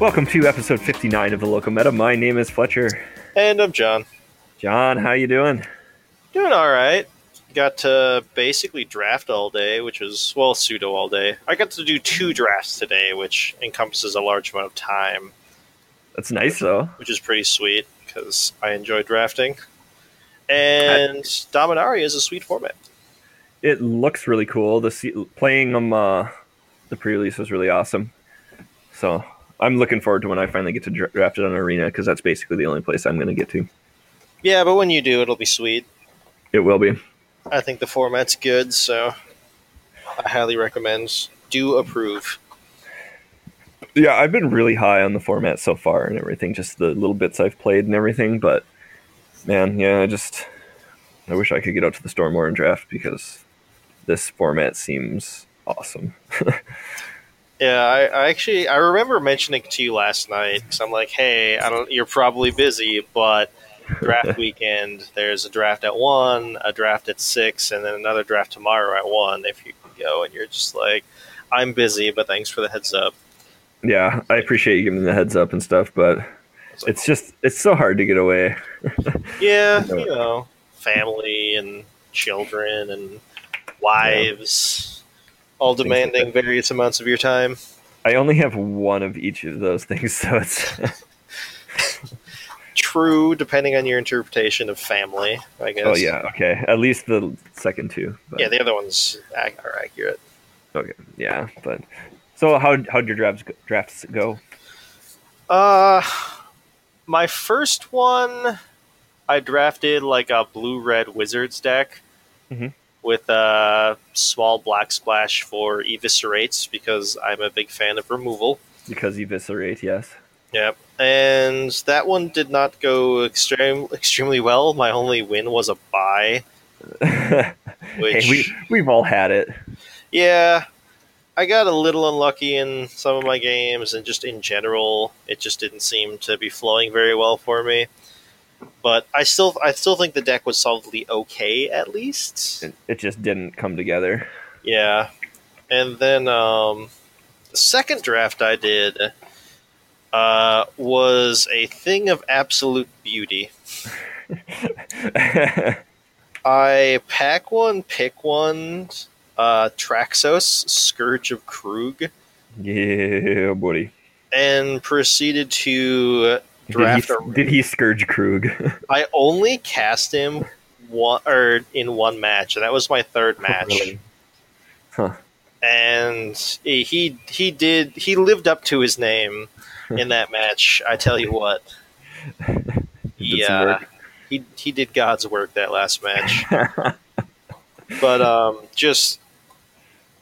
Welcome to episode 59 of the Local Meta. My name is Fletcher. And I'm John. John, how you doing? Doing all right. Got to basically draft all day, which was well pseudo all day. I got to do two drafts today, which encompasses a large amount of time, That's nice though. which is pretty sweet because I enjoy drafting. And Dominaria is a sweet format. It looks really cool. The playing them, uh, the pre-release was really awesome. So I'm looking forward to when I finally get to draft it on Arena because that's basically the only place I'm going to get to. Yeah, but when you do, it'll be sweet. It will be. I think the format's good, so I highly recommend. Do approve. Yeah, I've been really high on the format so far and everything, just the little bits I've played and everything. But man, yeah, I just I wish I could get out to the store more and draft because this format seems awesome. Yeah, I, I actually I remember mentioning to you last night because I'm like, hey, I don't. You're probably busy, but draft weekend. There's a draft at one, a draft at six, and then another draft tomorrow at one. If you can go, and you're just like, I'm busy, but thanks for the heads up. yeah, I appreciate you giving the heads up and stuff, but It's like, it's just it's so hard to get away. yeah, you know, family and children and wives, all Things like demanding various amounts of your time. I only have one of each of those things, so it's True, depending on your interpretation of family, I guess. oh yeah, okay. At least the second two. But, Yeah, the other ones are accurate. okay, yeah, but so how how'd your drafts go- drafts go? Uh, my first one, I drafted like a blue red wizards deck Mhm. With a small black splash for eviscerates because I'm a big fan of removal. Because eviscerate, yes. Yep, and that one did not go extreme extremely well. My only win was a buy, which hey, we we've all had it. yeah. I got a little unlucky in some of my games, and just in general, it just didn't seem to be flowing very well for me. But I still, I still think the deck was solidly okay, at least. It, it just didn't come together. Yeah, and then um, the second draft I did uh, was a thing of absolute beauty. I pack one, pick one. Uh, Traxos, Scourge of Kroog. yeah, buddy. and proceeded to Did he, did he scourge Kroog? I only cast him one or in one match, and that was my third match. Really? Huh. And he he he did he lived up to his name in that match. I tell you what, He did yeah, work. he he did God's work that last match. but um, just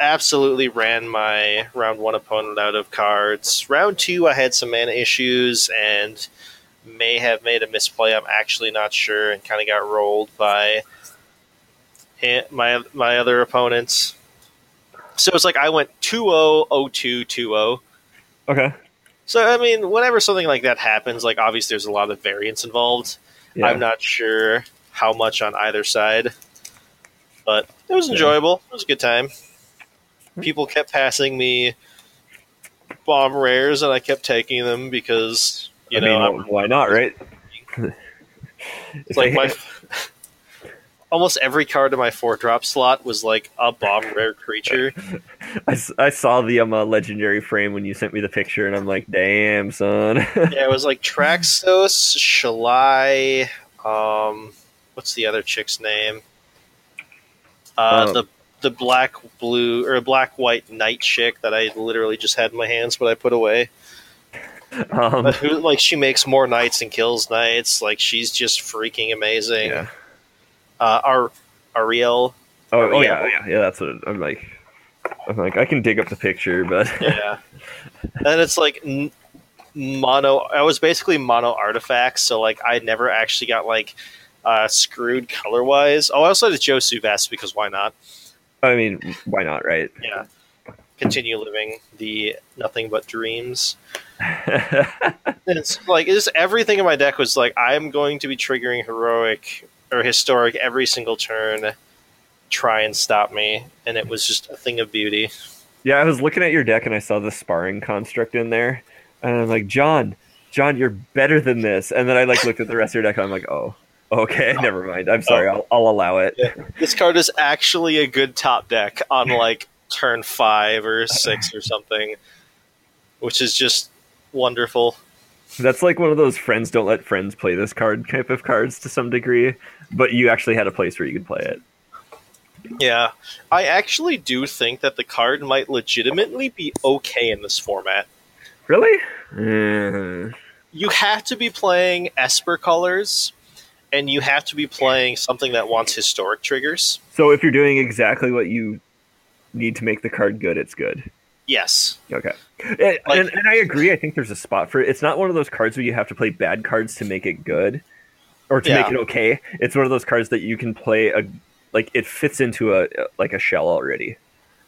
absolutely ran my round one opponent out of cards. Round two, I had some mana issues and may have made a misplay. I'm actually not sure, and kind of got rolled by my my other opponents. So it's like I went 2-0, 0-2, 2-0. okay. So I mean, whenever something like that happens, like obviously there's a lot of variance involved. Yeah. I'm not sure how much on either side, but it was enjoyable. It was a good time. Hmm. People kept passing me bomb rares, and I kept taking them because you I know mean, why not, right? it's like my almost every card in my four drop slot was like a bomb rare creature. I, I saw the um, uh, legendary frame when you sent me the picture, and I'm like, damn, son. yeah, it was like Traxos, Shalai. Um, what's the other chick's name? Uh, Um, the the black blue or black white knight chick that I literally just had in my hands, but I put away. Um, who like she makes more knights and kills knights. Like she's just freaking amazing. yeah. Uh, Ar- Aryel. Oh, oh Yeah. yeah, yeah. That's what I'm like. I'm like, I can dig up the picture, but Yeah. and it's like n- mono. I was basically mono artifacts, so like I never actually got like uh, screwed color wise. Oh, I also had a Josu Vess because why not? I mean, why not, right? Yeah. Continue living the nothing but dreams. it's like it's everything in my deck was like I'm going to be triggering heroic or historic every single turn. Try and stop me, and it was just a thing of beauty. Yeah, I was looking at your deck and I saw the sparring construct in there, and I'm like, John, John, you're better than this. And then I like looked at the rest of your deck, and I'm like, oh, okay, never mind. I'm sorry, oh. I'll, I'll allow it. Yeah. This card is actually a good top deck on like turn five or six or something, which is just wonderful. That's like one of those friends don't let friends play this card type of cards to some degree, but you actually had a place where you could play it. Yeah, I actually do think that the card might legitimately be okay in this format. Really? Mm. You have to be playing Esper colors, and you have to be playing something that wants historic triggers. So if you're doing exactly what you need to make the card good, it's good. Yes. Okay. And, like, and, and, I agree. I think there's a spot for it. It's not one of those cards where you have to play bad cards to make it good or to yeah. make it okay. It's one of those cards that you can play a like it fits into a like a shell already.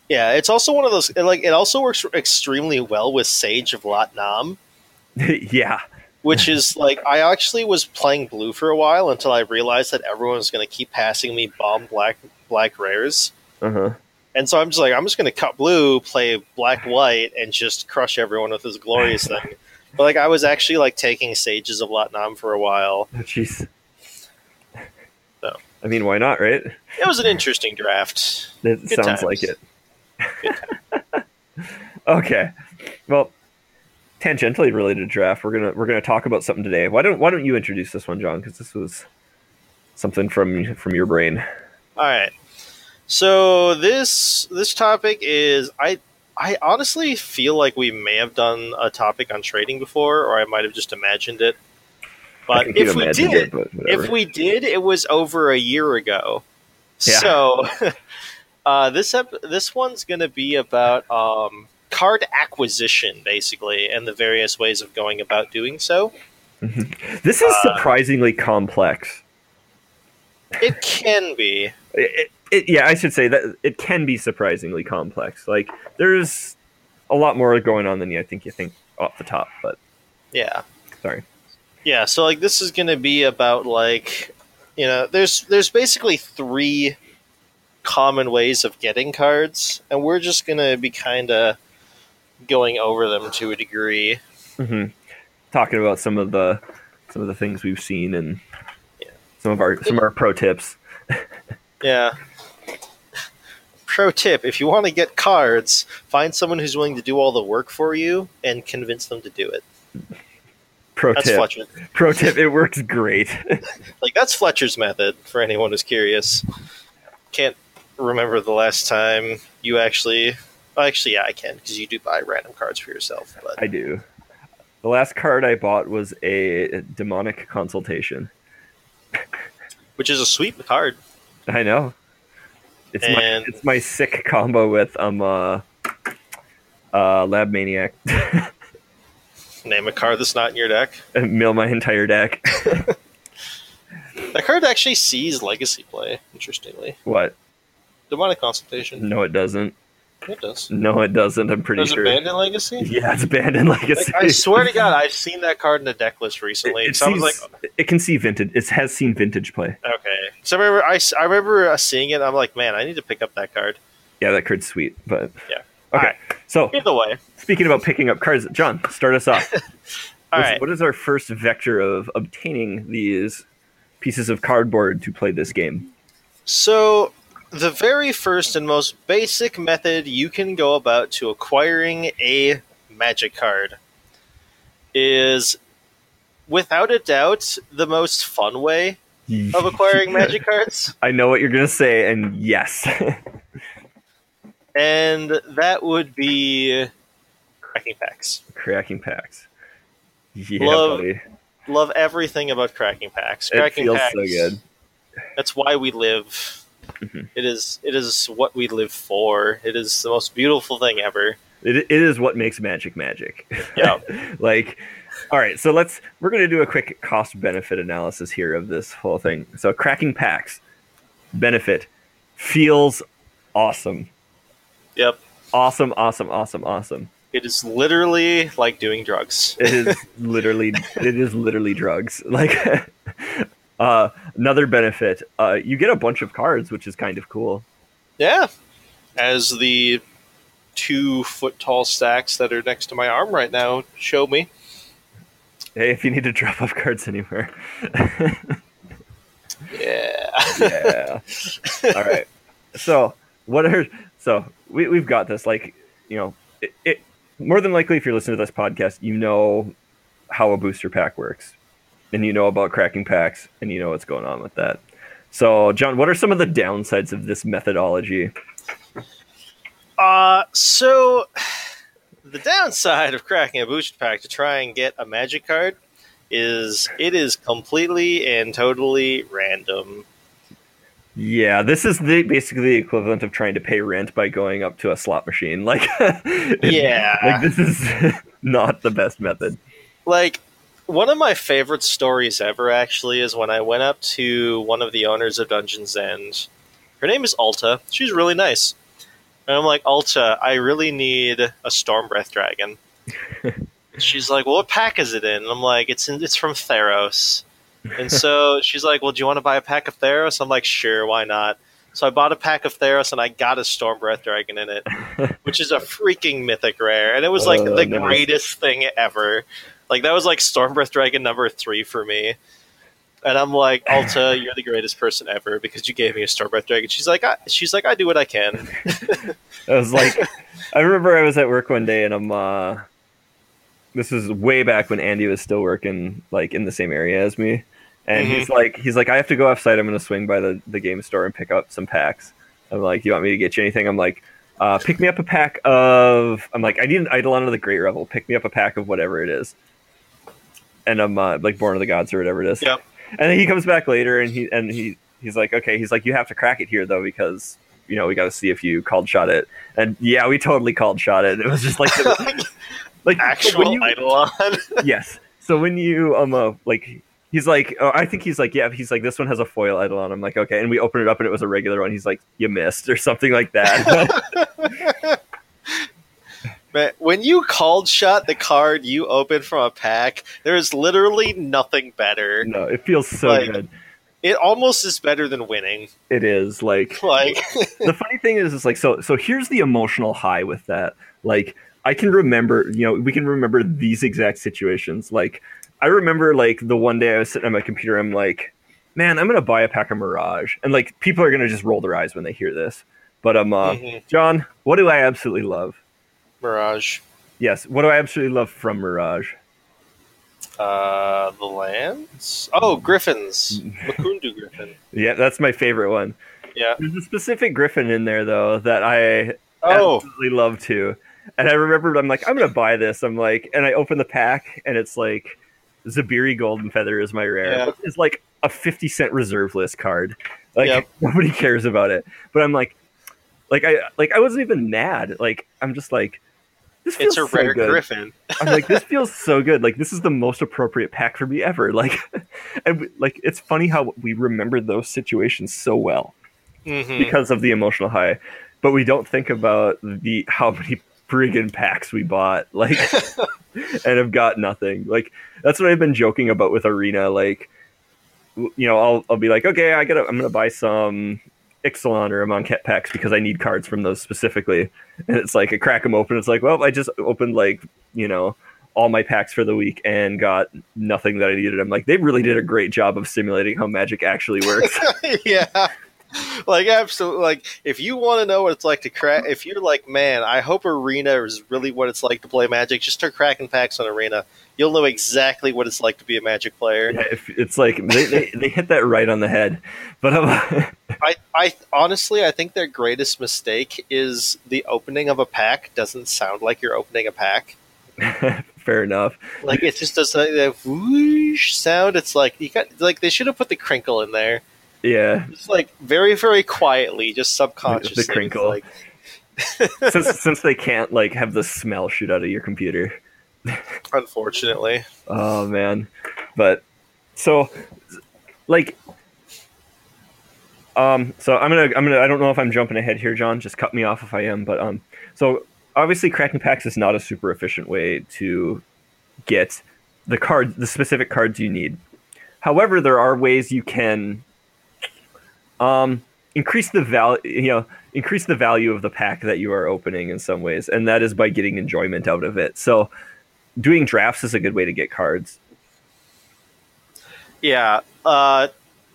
Yeah, it's also one of those like it also works extremely well with Sage of Lat Nam. yeah. Which is like I actually was playing blue for a while until I realized that everyone was going to keep passing me bomb black black rares. Uh-huh. And so I'm just like I'm just going to cut blue, play black white and just crush everyone with this glorious thing. But like I was actually like taking Sages of Lat Nam for a while. Oh, jeez. So. I mean, why not, right? It was an interesting draft. It Good sounds times. like it. okay. Well, tangentially related to draft, we're gonna we're gonna talk about something today. Why don't Why don't you introduce this one, John? Because this was something from from your brain. All right. So this this topic is I I honestly feel like we may have done a topic on trading before, or I might have just imagined it. But if we did, it, but if we did, it was over a year ago. Yeah. So uh, this ep- this one's going to be about um, card acquisition, basically, and the various ways of going about doing so. Mm-hmm. This is uh, surprisingly uh, complex. It can be. It, it, yeah, I should say that it can be surprisingly complex. Like there's a lot more going on than you I think you think off the top, but yeah. Sorry. Yeah, so like this is going to be about like you know, there's there's basically three common ways of getting cards, and we're just going to be kind of going over them to a degree. Mm-hmm. Talking about some of the some of the things we've seen and yeah. some of our some of our pro tips. yeah. Pro tip: If you want to get cards, find someone who's willing to do all the work for you and convince them to do it. Pro that's tip. Fletcher. Pro tip: It works great. like that's Fletcher's method for anyone who's curious. Can't remember the last time you actually. Well, actually, yeah, I can because you do buy random cards for yourself. But I do. The last card I bought was a demonic consultation, which is a sweet card. I know. It's and... my it's my sick combo with um uh, uh lab maniac. Name a card that's not in your deck. And mill my entire deck. that card actually sees legacy play. Interestingly, what? Demonic Consultation. No, it doesn't. It does. No, it doesn't. I'm pretty sure. It banned in Legacy? Yeah, it's Abandoned Legacy. Like, I swear to God, I've seen that card in a deck list recently. It, it, so sees, like, it can see vintage. It has seen vintage play. Okay, so I remember I, I remember uh, seeing it. I'm like, man, I need to pick up that card. Yeah, that card's sweet, but yeah. Okay, so either way, speaking about picking up cards, John, start us off. All right. What is our first vector of obtaining these pieces of cardboard to play this game? So the very first and most basic method you can go about to acquiring a magic card is without a doubt the most fun way hmm. of acquiring magic cards. I know what you're going to say and yes. and that would be cracking packs. Cracking packs. Yeah, love, buddy. Love everything about cracking packs. Cracking it feels packs, so good. That's why we live Mm-hmm. It is it is what we live for. It is the most beautiful thing ever. It, it is what makes magic magic. Yeah. like all right, so let's we're going to do a quick cost benefit analysis here of this whole thing. So cracking packs benefit feels awesome. Yep. Awesome, awesome, awesome, awesome. It is literally like doing drugs. it is literally it is literally drugs. Like uh, another benefit, uh, you get a bunch of cards, which is kind of cool. Yeah, as the two foot tall stacks that are next to my arm right now show me. Hey, if you need to drop off cards anywhere. Yeah. yeah. All right. So what are so we we've got this like you know it, it more than likely if you're listening to this podcast you know how a booster pack works and you know about cracking packs and you know what's going on with that. So John, what are some of the downsides of this methodology? Uh, so the downside of cracking a booster pack to try and get a magic card is it is completely and totally random. Yeah, this is the basically the equivalent of trying to pay rent by going up to a slot machine. Like, yeah, like this is not the best method. Like, one of my favorite stories ever actually is when I went up to one of the owners of Dungeons End. Her name is Alta. She's really nice. And I'm like, Alta, I really need a Stormbreath Dragon. she's like, "Well, what pack is it in?" And I'm like, "It's in, it's from Theros." And so she's like, "Well, do you want to buy a pack of Theros?" I'm like, "Sure, why not?" So I bought a pack of Theros and I got a Stormbreath Dragon in it, which is a freaking mythic rare, and it was like Oh, the nice. greatest thing ever. Like that was like Stormbreath Dragon number three for me. And I'm like, Alta, you're the greatest person ever because you gave me a Stormbreath Dragon. She's like, I, she's like, I do what I can. I was like, I remember I was at work one day and I'm, uh, this is way back when Andy was still working like in the same area as me. And Mhm. he's like, he's like, I have to go offsite. I'm going to swing by the, the game store and pick up some packs. I'm like, do you want me to get you anything? I'm like, uh, pick me up a pack of, I'm like, I need an Eidolon of the Great Revel. Pick me up a pack of whatever it is. And I'm uh, like Born of the Gods or whatever it is. Yep. And then he comes back later and he, and he, he's like, okay, he's like, you have to crack it here though, because you know, we got to see if you called shot it. And yeah, we totally called shot it. It was just like, the, like Actual you, Eidolon. yes. So when you um uh, like he's like oh, I think he's like yeah he's like this one has a foil Eidolon. I'm like okay, and we open it up and it was a regular one. He's like you missed or something like that. Man, when you called shot the card you opened from a pack, there is literally nothing better. no, it feels so Like- good. It almost is better than winning. It is like Like, the funny thing is, is like so. So here's the emotional high with that. Like I can remember, you know, we can remember these exact situations. Like I remember, like the one day I was sitting on my computer, I'm like, man, I'm gonna buy a pack of Mirage, and like people are gonna just roll their eyes when they hear this. But um, uh, Mhm. John, what do I absolutely love? Mirage. Yes, what do I absolutely love from Mirage? Uh, the lands? Oh, Griffins. Makundu Griffin. Yeah, that's my favorite one. Yeah. There's a specific Griffin in there though that I Oh, absolutely love too. And I remember I'm like, I'm gonna buy this. I'm like, and I open the pack and it's like Zuberi Golden Feather is my rare. Yeah. It's like a 50 cent reserve list card. Like Yep. nobody cares about it. But I'm like, like I like I wasn't even mad. Like I'm just like, this feels it's a so rare good. Griffin. I'm like, this feels so good. Like this is the most appropriate pack for me ever. Like, and we- like it's funny how we remember those situations so well hmm because of the emotional high, but we don't think about the how many friggin' packs we bought, like, and have got nothing. Like that's what I've been joking about with Arena. Like, you know, I'll I'll be like, okay, I gotta, I'm gonna buy some Ixalan or Amonkhet packs because I need cards from those specifically. And it's like I crack them open. It's like, well, I just opened like you know all my packs for the week and got nothing that I needed. I'm like, they really did a great job of simulating how Magic actually works. yeah. Like absolutely like if you want to know what it's like to crack if you're like man I hope arena is really what it's like to play magic just start cracking packs on arena you'll know exactly what it's like to be a magic player Yeah, if, it's like they, they, they hit that right on the head. But um, I, I honestly I think their greatest mistake is the opening of a pack doesn't sound like you're opening a pack fair enough. like it just does that, that whoosh sound it's like you got like they should have put the crinkle in there Yeah, just like very very quietly just subconsciously The crinkle. like since since they can't like have the smell shoot out of your computer. unfortunately Oh man, but so like, um, so I'm gonna I'm gonna I don't know if I'm jumping ahead here, John. Just cut me off if I am. But um, so obviously cracking packs is not a super efficient way to get the card the specific cards you need. However, there are ways you can um increase the value you know increase the value of the pack that you are opening in some ways and that is by getting enjoyment out of it so doing drafts is a good way to get cards Yeah, uh,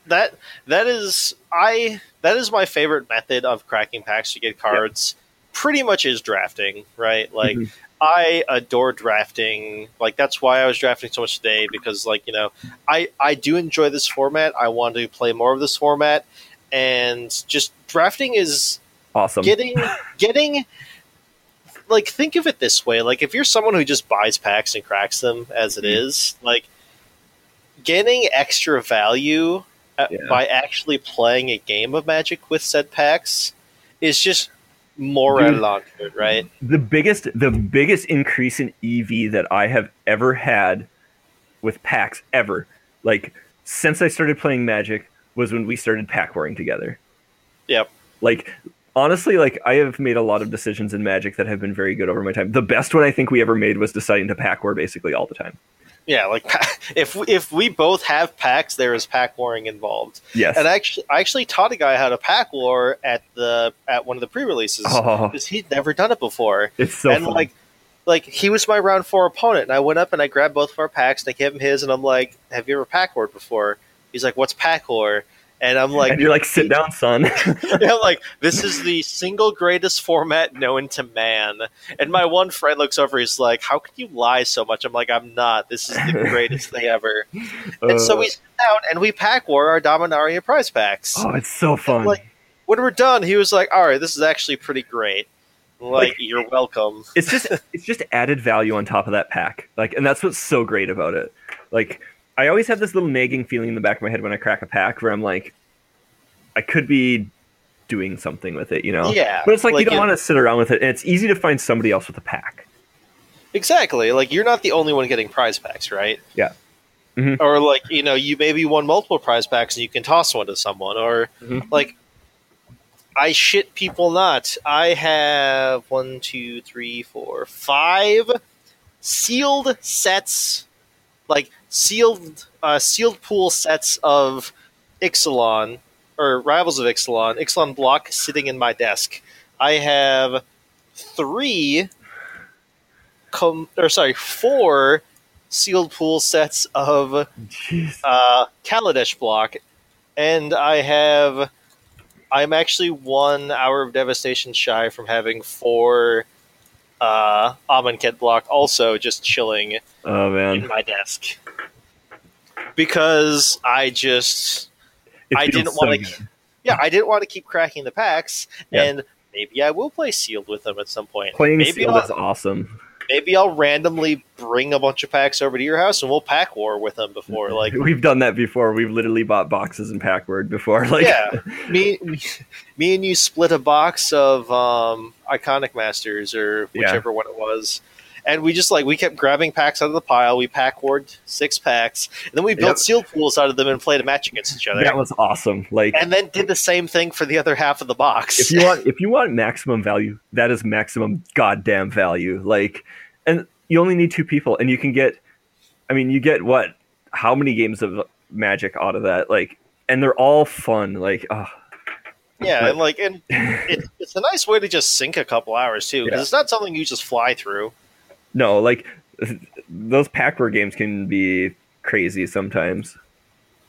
that that is I that is my favorite method of cracking packs to get cards. Pretty much is drafting, right? Like Mhm. I adore drafting. Like that's why I was drafting so much today because like you know I I do enjoy this format. I want to play more of this format, and just drafting is awesome getting getting like think of it this way like if you're someone who just buys packs and cracks them as it Mhm. is like getting extra value Yeah. by actually playing a game of magic with said packs is just more Dude. added on to it right the biggest the biggest increase in EV that I have ever had with packs ever, like since I started playing Magic, was when we started pack warring together. Yep. Like honestly, like I have made a lot of decisions in Magic that have been very good over my time. The best one I think we ever made was deciding to pack war basically all the time. Yeah like if if we both have packs there is pack warring involved. Yes. and actually I actually taught a guy how to pack war at the at one of the pre-releases oh, because he'd never done it before. It's so and fun. like like he was my round four opponent and i went up and i grabbed both of our packs and i gave him his and i'm like have you ever pack war before? He's like what's pack war and i'm like and you're like, sit down, son. I'm like this is the single greatest format known to man. And my one friend looks over he's like how can you lie so much? I'm like i'm not. This is the greatest thing ever. And so Uh, we sit down and we pack war our dominaria prize packs. Oh, it's so fun. like when we're done he was like all right this is actually pretty great. Like, Like- you're welcome. it's just it's just added value on top of that pack. Like and that's what's so great about it. Like i always have this little nagging feeling in the back of my head when i crack a pack where i'm like i could be doing something with it you know yeah but it's like, you don't it- want to sit around with it and it's easy to find somebody else with a pack Exactly. Like you're not the only one getting prize packs, right? Yeah. Mhm. Or like you know you maybe won multiple prize packs and you can toss one to someone, or Mhm. like I shit people not. I have one, two, three, four, five sealed sets, like sealed uh, sealed pool sets of Ixalan or Rivals of Ixalan, Ixalan block sitting in my desk. I have three com- or sorry, four sealed pool sets of Jeez. uh, Kaladesh block, and I have. I'm actually one hour of devastation shy from having four uh, Amonkhet block also just chilling oh in my desk because I just I didn't so want to. Yeah, I didn't want to keep cracking the packs, Yeah. and maybe I will play sealed with them at some point. playing maybe sealed I'll, is awesome maybe I'll randomly bring a bunch of packs over to your house and we'll pack war with them before. Like, we've done that before we've literally bought boxes and pack word before like yeah, me, me, me and you split a box of um, Iconic Masters or Yeah. whichever one it was. And we just like we kept grabbing packs out of the pile. We pack ward six packs, and then we built Yep. sealed pools out of them and played a match against each other. that was awesome like and then did the same thing for the other half of the box. if you want if you want maximum value that is maximum goddamn value like and you only need two people and you can get i mean you get what how many games of magic out of that like and they're all fun like oh, yeah, and like, and it, it's a nice way to just sink a couple hours too, because Yeah. it's not something you just fly through. No like those packware games can be crazy sometimes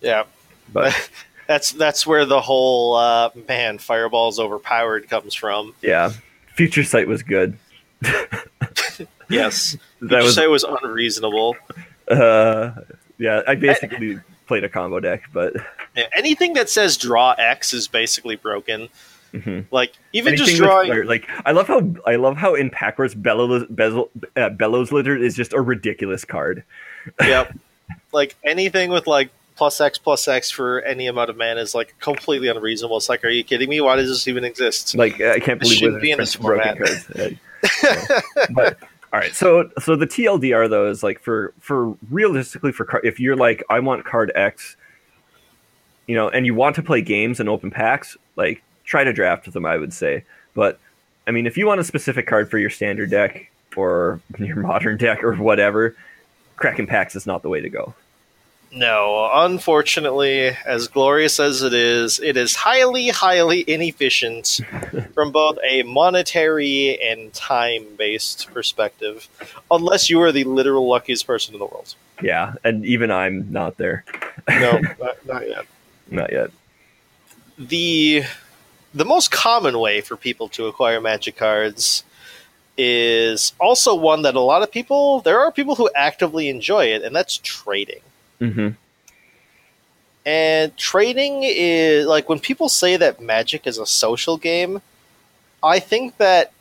Yeah, but that's that's where the whole uh, man fireball's overpowered comes from. yeah future sight was good Yes, that was it was unreasonable. uh yeah i basically played a combo deck but Yeah, anything that says draw X is basically broken. Mhm. Like even just Anything with drawing. flair, like I love how I love how in Packwords Bellows Bezel, uh, Bellows Lizard is just a ridiculous card. yep. Like anything with like plus X plus X for any amount of mana is like completely unreasonable. It's like, are you kidding me? Why does this even exist? Like I can't This believe shouldn't be in this broken format. cards. Uh, but all right, so so the TLDR though is like for for realistically for car- if you're like I want card X, you know, and you want to play games and open packs, like try to draft them. I would say, but I mean, if you want a specific card for your standard deck or your modern deck or whatever, cracking packs is not the way to go. No, unfortunately, as glorious as it is, it is highly, highly inefficient from both a monetary and time based perspective, unless you are the literal luckiest person in the world. Yeah, and even I'm not there. No, not, not yet. Not yet. The the most common way for people to acquire magic cards is also one that a lot of people there are people who actively enjoy it, and that's trading. hmm And trading is like when people say that Magic is a social game, I think that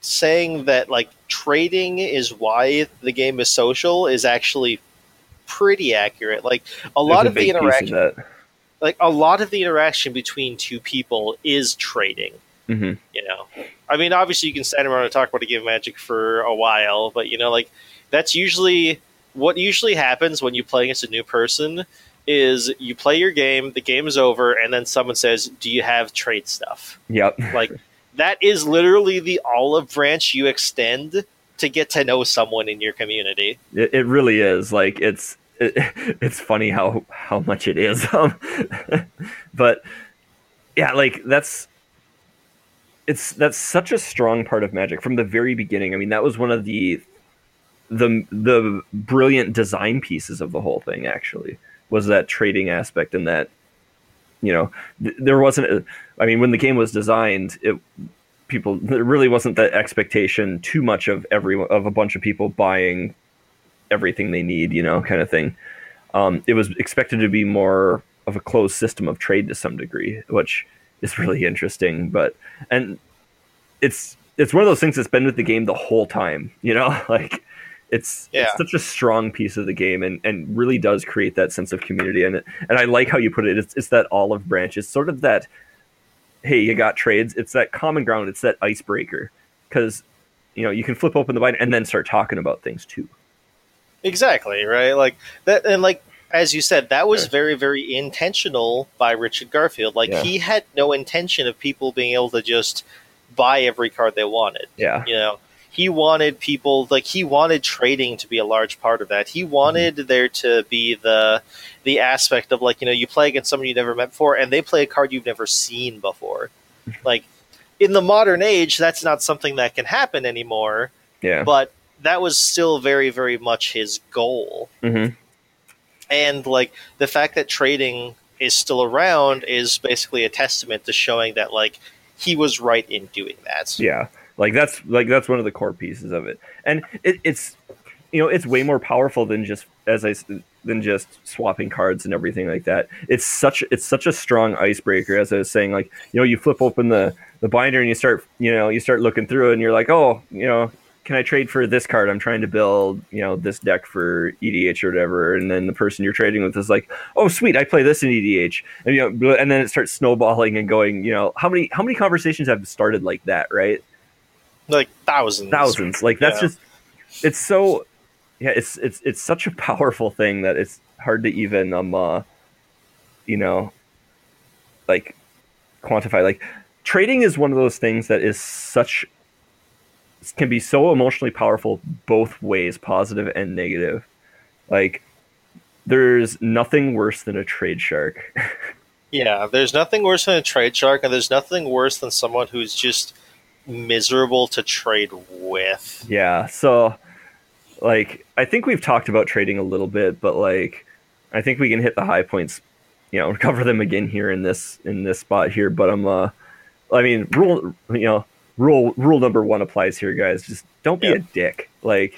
saying that like trading is why the game is social is actually pretty accurate. Like a lot There's of the interaction. Like a lot of the interaction between two people is trading. hmm You know, I mean, obviously you can stand around and talk about a game of Magic for a while, but you know, like that's usually what usually happens when you play against a new person. Is you play your game, the game is over, and then someone says, "Do you have trade stuff?" Yep. Like that is literally the olive branch you extend to get to know someone in your community. It, it really is. Like it's it, it's funny how how much it is. Um, but yeah, like that's it's that's such a strong part of Magic from the very beginning. I mean, that was one of the the the brilliant design pieces of the whole thing. Actually, was that trading aspect and that you know th- there wasn't. A, I mean, when the game was designed, it people there really wasn't that expectation too much of every of a bunch of people buying everything they need, you know, kind of thing. Um, it was expected to be more of a closed system of trade to some degree, which is really interesting. But and it's it's one of those things that's been with the game the whole time, you know, like it's, Yeah. it's such a strong piece of the game and, and really does create that sense of community and it and I like how you put it. It's it's that olive branch. It's sort of that hey, you got trades. It's that common ground. It's that icebreaker because you know you can flip open the binder and then start talking about things too. Exactly, right? Like that and like as you said, that was very, very intentional by Richard Garfield. Like Yeah. he had no intention of people being able to just buy every card they wanted. Yeah, You know, he wanted people like he wanted trading to be a large part of that. He wanted mm-hmm. there to be the the aspect of like you know you play against someone you never met before, and they play a card you've never seen before. Mm-hmm. like in the modern age, that's not something that can happen anymore. yeah. But that was still very, very much his goal hmm and like the fact that trading is still around is basically a testament to showing that like he was right in doing that. Yeah, like that's like that's one of the core pieces of it, and it, it's you know it's way more powerful than just as I than just swapping cards and everything like that. It's such it's such a strong icebreaker. As I was saying, like you know you flip open the the binder and you start you know you start looking through it and you're like oh you know can I trade for this card? I'm trying to build, you know, this deck for EDH or whatever, and then the person you're trading with is like, "Oh, sweet, I play this in EDH," and you know, and then it starts snowballing and going. You know, how many how many conversations have started like that, right? Like thousands. Thousands. Like that's Yeah. just, it's so, yeah, it's it's it's such a powerful thing that it's hard to even um, uh, you know, like quantify. Like trading is one of those things that is such can be so emotionally powerful both ways, positive and negative. Like there's nothing worse than a trade shark. Yeah, there's nothing worse than a trade shark, and there's nothing worse than someone who's just miserable to trade with. yeah, so like I think we've talked about trading a little bit, but like I think we can hit the high points, you know, cover them again here in this in this spot here, but I'm uh I mean, rule you know, rule rule number 1 applies here guys. Just don't be Yeah. a dick. Like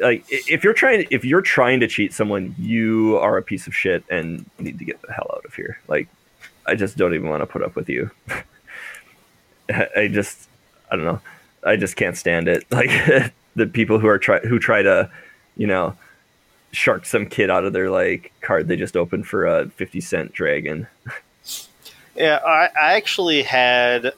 like if you're trying if you're trying to cheat someone, you are a piece of shit and need to get the hell out of here. Like I just don't even want to put up with you. I just I don't know. I just can't stand it. Like the people who are try who try to, you know, shark some kid out of their like card they just opened for a 50 cent dragon. Yeah, I, I actually had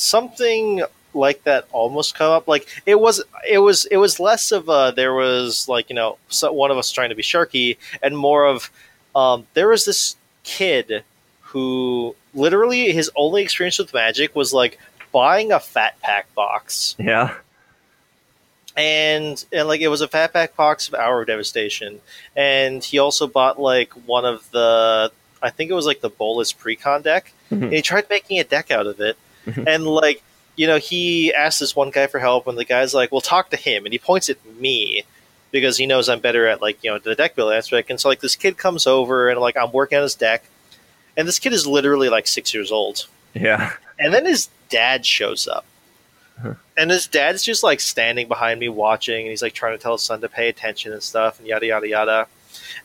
something like that almost come up. Like it was, it was, it was less of a there was like you know so one of us trying to be sharky, and more of um, there was this kid who literally his only experience with magic was like buying a fat pack box Yeah. and and like it was a fat pack box of Hour of Devastation, and he also bought like one of the I think it was like the Bolas Precon deck, Mhm. and he tried making a deck out of it, And like you know he asked this one guy for help, and the guy's like, "Well, talk to him," and he points at me because he knows I'm better at like you know the deck building aspect, and so like this kid comes over and like I'm working on his deck, and this kid is literally like six years old. Yeah. And then his dad shows up. And his dad's just like standing behind me watching, and he's like trying to tell his son to pay attention and stuff, and yada, yada, yada.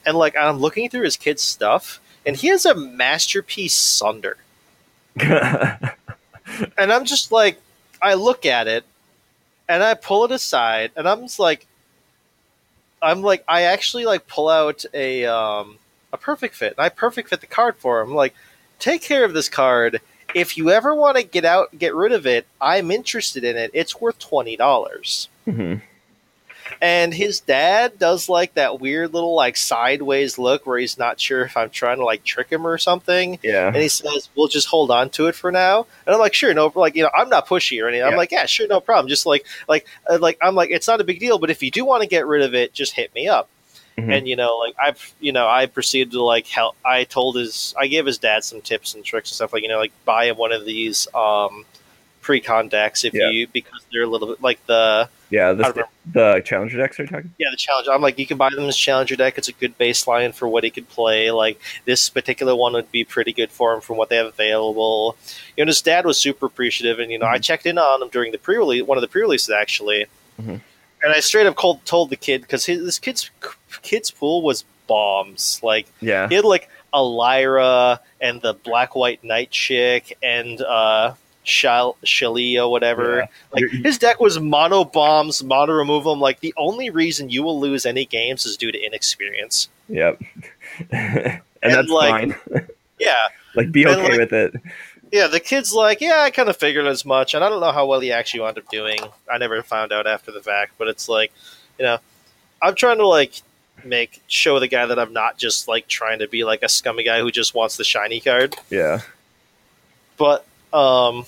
And like, I'm looking through his kid's stuff, and he has a masterpiece Sunder. And I'm just like, I look at it, and I pull it aside, and I'm just like, I'm like, I actually like pull out a, um, a perfect fit, and I perfect fit the card for him. like, take care of this card. If you ever want to get out, get rid of it, I'm interested in it. It's worth twenty dollars. Mhm. And his dad does like that weird little like sideways look where he's not sure if I'm trying to like trick him or something. Yeah. And he says, "We'll just hold on to it for now." And I'm like, "Sure, no." Like, you know, I'm not pushy or anything. I'm Yeah. like, "Yeah, sure, no problem." Just like, like, uh, like, I'm like, it's not a big deal. But if you do want to get rid of it, just hit me up. Mhm. And you know, like I've, you know, I proceeded to like help. I told his, I gave his dad some tips and tricks and stuff. Like, you know, like buy him one of these um pre-con decks if Yeah. you because they're a little bit like the yeah. The, the challenger decks are talking. yeah, the challenger. I'm like, you can buy them as challenger deck. It's a good baseline for what he could play. Like this particular one would be pretty good for him from what they have available. You know, his dad was super appreciative, and you know, I checked in on him during the pre-release, one of the pre-releases actually, Mhm. and I straight up cold, told the kid because this kid's kid's pool was bombs. Like Yeah. he had like a Lyra and the Black White Knight chick and uh Shal- or whatever. Yeah. Like You're- his deck was mono bombs, mono removal. I'm like the only reason you will lose any games is due to inexperience. Yep. and, And, that's like- fine. Yeah, like, be okay like- with it. yeah. The kid's like, yeah, I kind of figured as much, and I don't know how well he actually wound up doing. I never found out after the fact, but it's like, you know, I'm trying to like make show the guy that I'm not just like trying to be like a scummy guy who just wants the shiny card. Yeah. But um,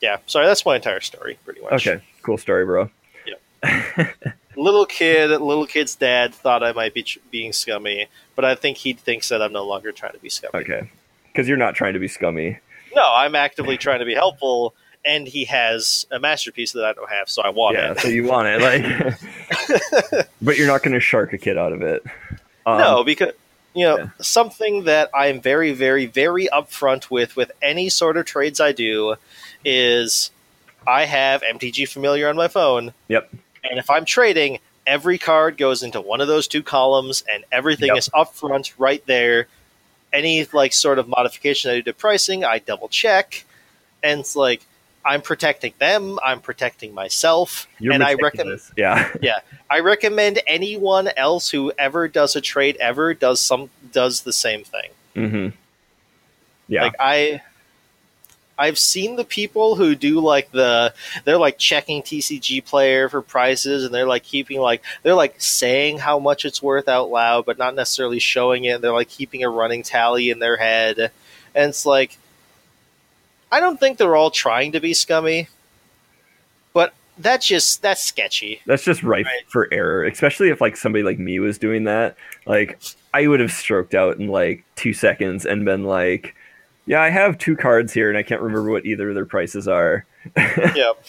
yeah. Sorry, that's my entire story, pretty much. Okay. Cool story, bro. Yeah. Little kid, little kid's dad thought I might be being scummy, but I think he thinks that I'm no longer trying to be scummy. Okay. Because you're not trying to be scummy. No, I'm actively trying to be helpful, and he has a masterpiece that I don't have, so I want yeah. it. So you want it, like, but you're not going to shark a kid out of it. Um, no, because you know yeah. something that I'm very, very, very upfront with with any sort of trades I do is I have MTG Familiar on my phone. Yep. And if I'm trading, every card goes into one of those two columns, and everything Yep. is upfront right there. Any like sort of modification I do to pricing, I double check, and it's like I'm protecting them, I'm protecting myself, You're and I recommend Yeah. I recommend anyone else who ever does a trade ever does some does the same thing. hmm Yeah. Like I I've seen the people who do like the they're like checking TCG player for prices and they're like keeping like they're like saying how much it's worth out loud but not necessarily showing it. They're like keeping a running tally in their head. And it's like I don't think they're all trying to be scummy. But that's just that's sketchy. That's just rife Right. for error, especially if like somebody like me was doing that. Like I would have stroked out in like two seconds and been like, "Yeah, I have two cards here, and I can't remember what either of their prices are. Yep.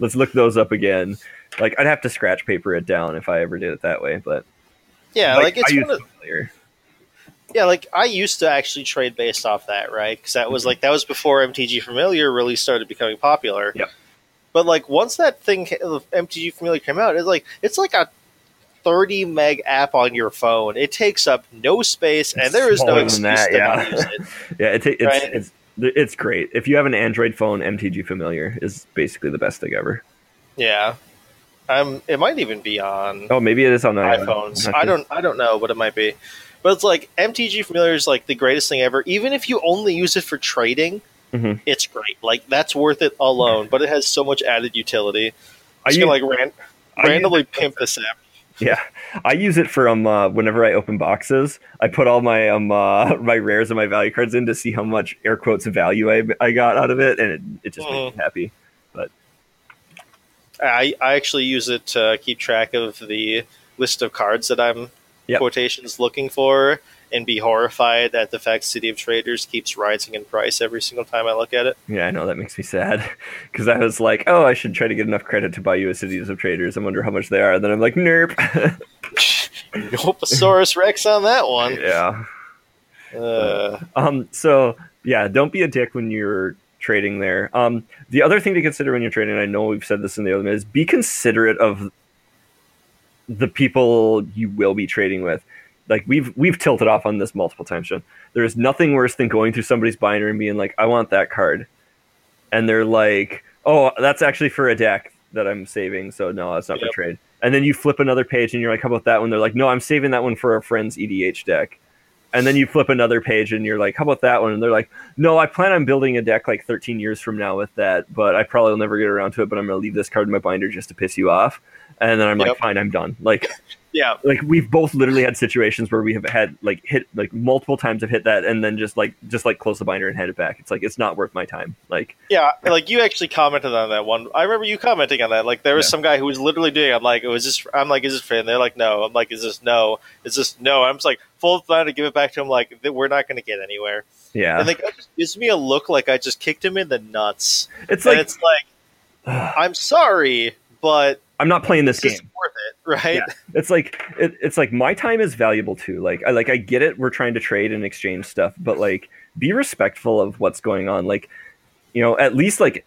Let's look those up again." Like I'd have to scratch paper it down if I ever did it that way, but Yeah, like, it's I one of, familiar. Yeah, like I used to actually trade based off that, right? Because that was like that was before MTG Familiar really started becoming popular. Yep. But like once that thing MTG Familiar came out, it's like it's like a thirty meg app on your phone. It takes up no space, and there is no excuse that, to yeah. not use it. Yeah, it ta- it's, Right. it's it's great. If you have an Android phone, MTG Familiar is basically the best thing ever. Yeah. Um, it might even be on Oh, maybe it is on the iPhones. I don't I don't know, but it might be. But it's like MTG Familiar is like the greatest thing ever. Even if you only use it for trading, Mhm. it's great. Like that's worth it alone. But it has so much added utility. I I'm just use, gonna like ran- randomly pimp this app. Yeah, I use it for um uh, whenever I open boxes, I put all my um uh, my rares and my value cards in to see how much air quotes value I, I got out of it, and it, it just makes me happy. But I, I actually use it to keep track of the list of cards that I'm Yep. quotations looking for and be horrified that the fact City of Traders keeps rising in price every single time I look at it. Yeah, I know that makes me sad because I was like, oh, I should try to get enough credit to buy you a Cities of Traders. I wonder how much they are. And then I'm like, nerp. Noposaurus Rex on that one. yeah. Uh, Um. So yeah, don't be a dick when you're trading there. Um. The other thing to consider when you're trading, I know we've said this in the other is be considerate of the people you will be trading with. Like we've we've tilted off on this multiple times, John. There is nothing worse than going through somebody's binder and being like, "I want that card," and they're like, "Oh, that's actually for a deck that I'm saving, so no, that's not Yep. for trade." And then you flip another page and you're like, "How about that one?" They're like, "No, I'm saving that one for a friend's EDH deck." And then you flip another page and you're like, "How about that one?" And they're like, "No, I plan on building a deck like 13 years from now with that, but I probably will never get around to it. But I'm gonna leave this card in my binder just to piss you off." And then I'm like, "Fine, I'm done." Like yeah, like we've both literally had situations where we have had like hit like multiple times have hit that and then just like just like close the binder and hand it back. It's like it's not worth my time. Like yeah. Like you actually commented on that one. I remember you commenting on that. Like there was Yeah. some guy who was literally doing. I'm like, oh, it was this? I'm like, is this? And they're like, no. I'm like, is this no? Is this no? I'm just like full plan to give it back to him. Like we're not going to get anywhere. yeah, And the guy just gives me a look like I just kicked him in the nuts. it's and like it's like, I'm sorry, but I'm not playing this this is game. worth it, right? Yeah. It's like it, it's like my time is valuable too. Like I like I get it. We're trying to trade and exchange stuff, but like be respectful of what's going on. Like you know, at least like.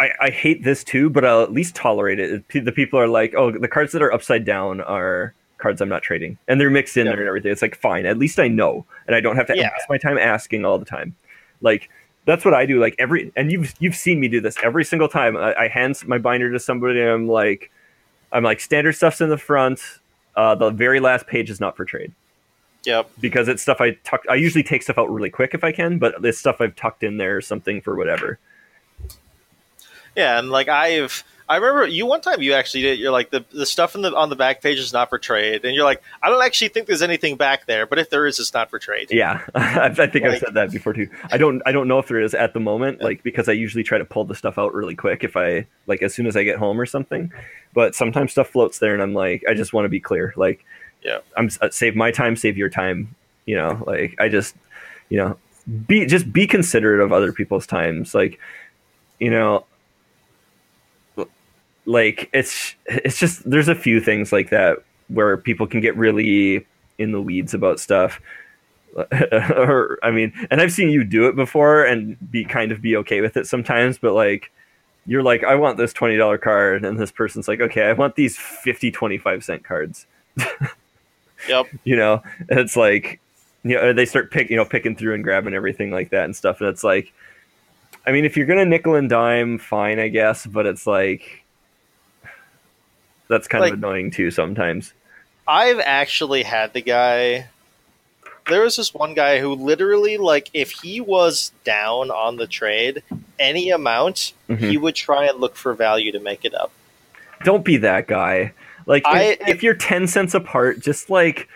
I, I hate this too, but I'll at least tolerate it. The people are like, "Oh, the cards that are upside down are cards I'm not trading," and they're mixed in Yeah. there and everything. It's like fine, at least I know, and I don't have to Yeah. waste my time asking all the time. Like that's what I do. Like every, and you've you've seen me do this every single time. I, I hand my binder to somebody, and I'm like, I'm like, standard stuff's in the front. Uh, the very last page is not for trade Yep. because it's stuff I tuck. I usually take stuff out really quick if I can, but it's stuff I've tucked in there or something for whatever. Yeah, and like I've I remember you one time you actually did you're like the the stuff in the on the back page is not for trade and you're like I don't actually think there's anything back there, but if there is it's not for trade. Yeah, I I think I've said that before too. I don't I don't know if there is at the moment, like because I usually try to pull the stuff out really quick if I like as soon as I get home or something. But sometimes stuff floats there, and I'm like, I just want to be clear. Like, Yeah. I'm uh, save my time, save your time. You know, like I just, you know, be just be considerate of other people's times. Like, you know, like it's it's just there's a few things like that where people can get really in the weeds about stuff or I mean, and I've seen you do it before and be kind of be okay with it sometimes, but like you're like, I want this twenty dollar card, and this person's like, okay, I want these 50, 25 cent cards. Yep. You know, and it's like, you know, they start pick, you know, picking through and grabbing everything like that and stuff, and it's like, I mean, if you're gonna nickel and dime, fine, I guess, but it's like. That's kind Like- of annoying too sometimes. I've actually had the guy there was this one guy who literally like if he was down on the trade any amount, Mhm. he would try and look for value to make it up. don't be that guy. Like I- if, if you're ten cents apart, just like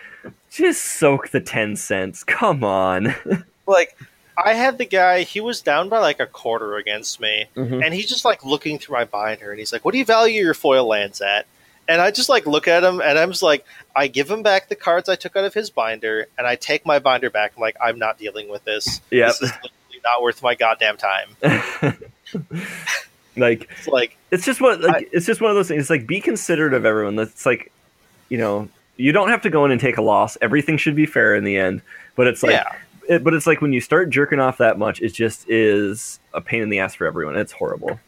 just soak the ten cents. Come on. Like I had the guy, he was down by like a quarter against me. Mhm. and he's just like looking through my binder and he's like what do you value your foil lands at and i just like look at him and i'm just like i give him back the cards i took out of his binder and i take my binder back i'm like i'm not dealing with this Yep. this is literally not worth my goddamn time like it's like it's just what like it's just one of those things. It's like be considerate of everyone. That's like you know you don't have to go in and take a loss. Everything should be fair in the end. But it's like yeah it, but it's like when you start jerking off that much, it just is a pain in the ass for everyone. It's horrible.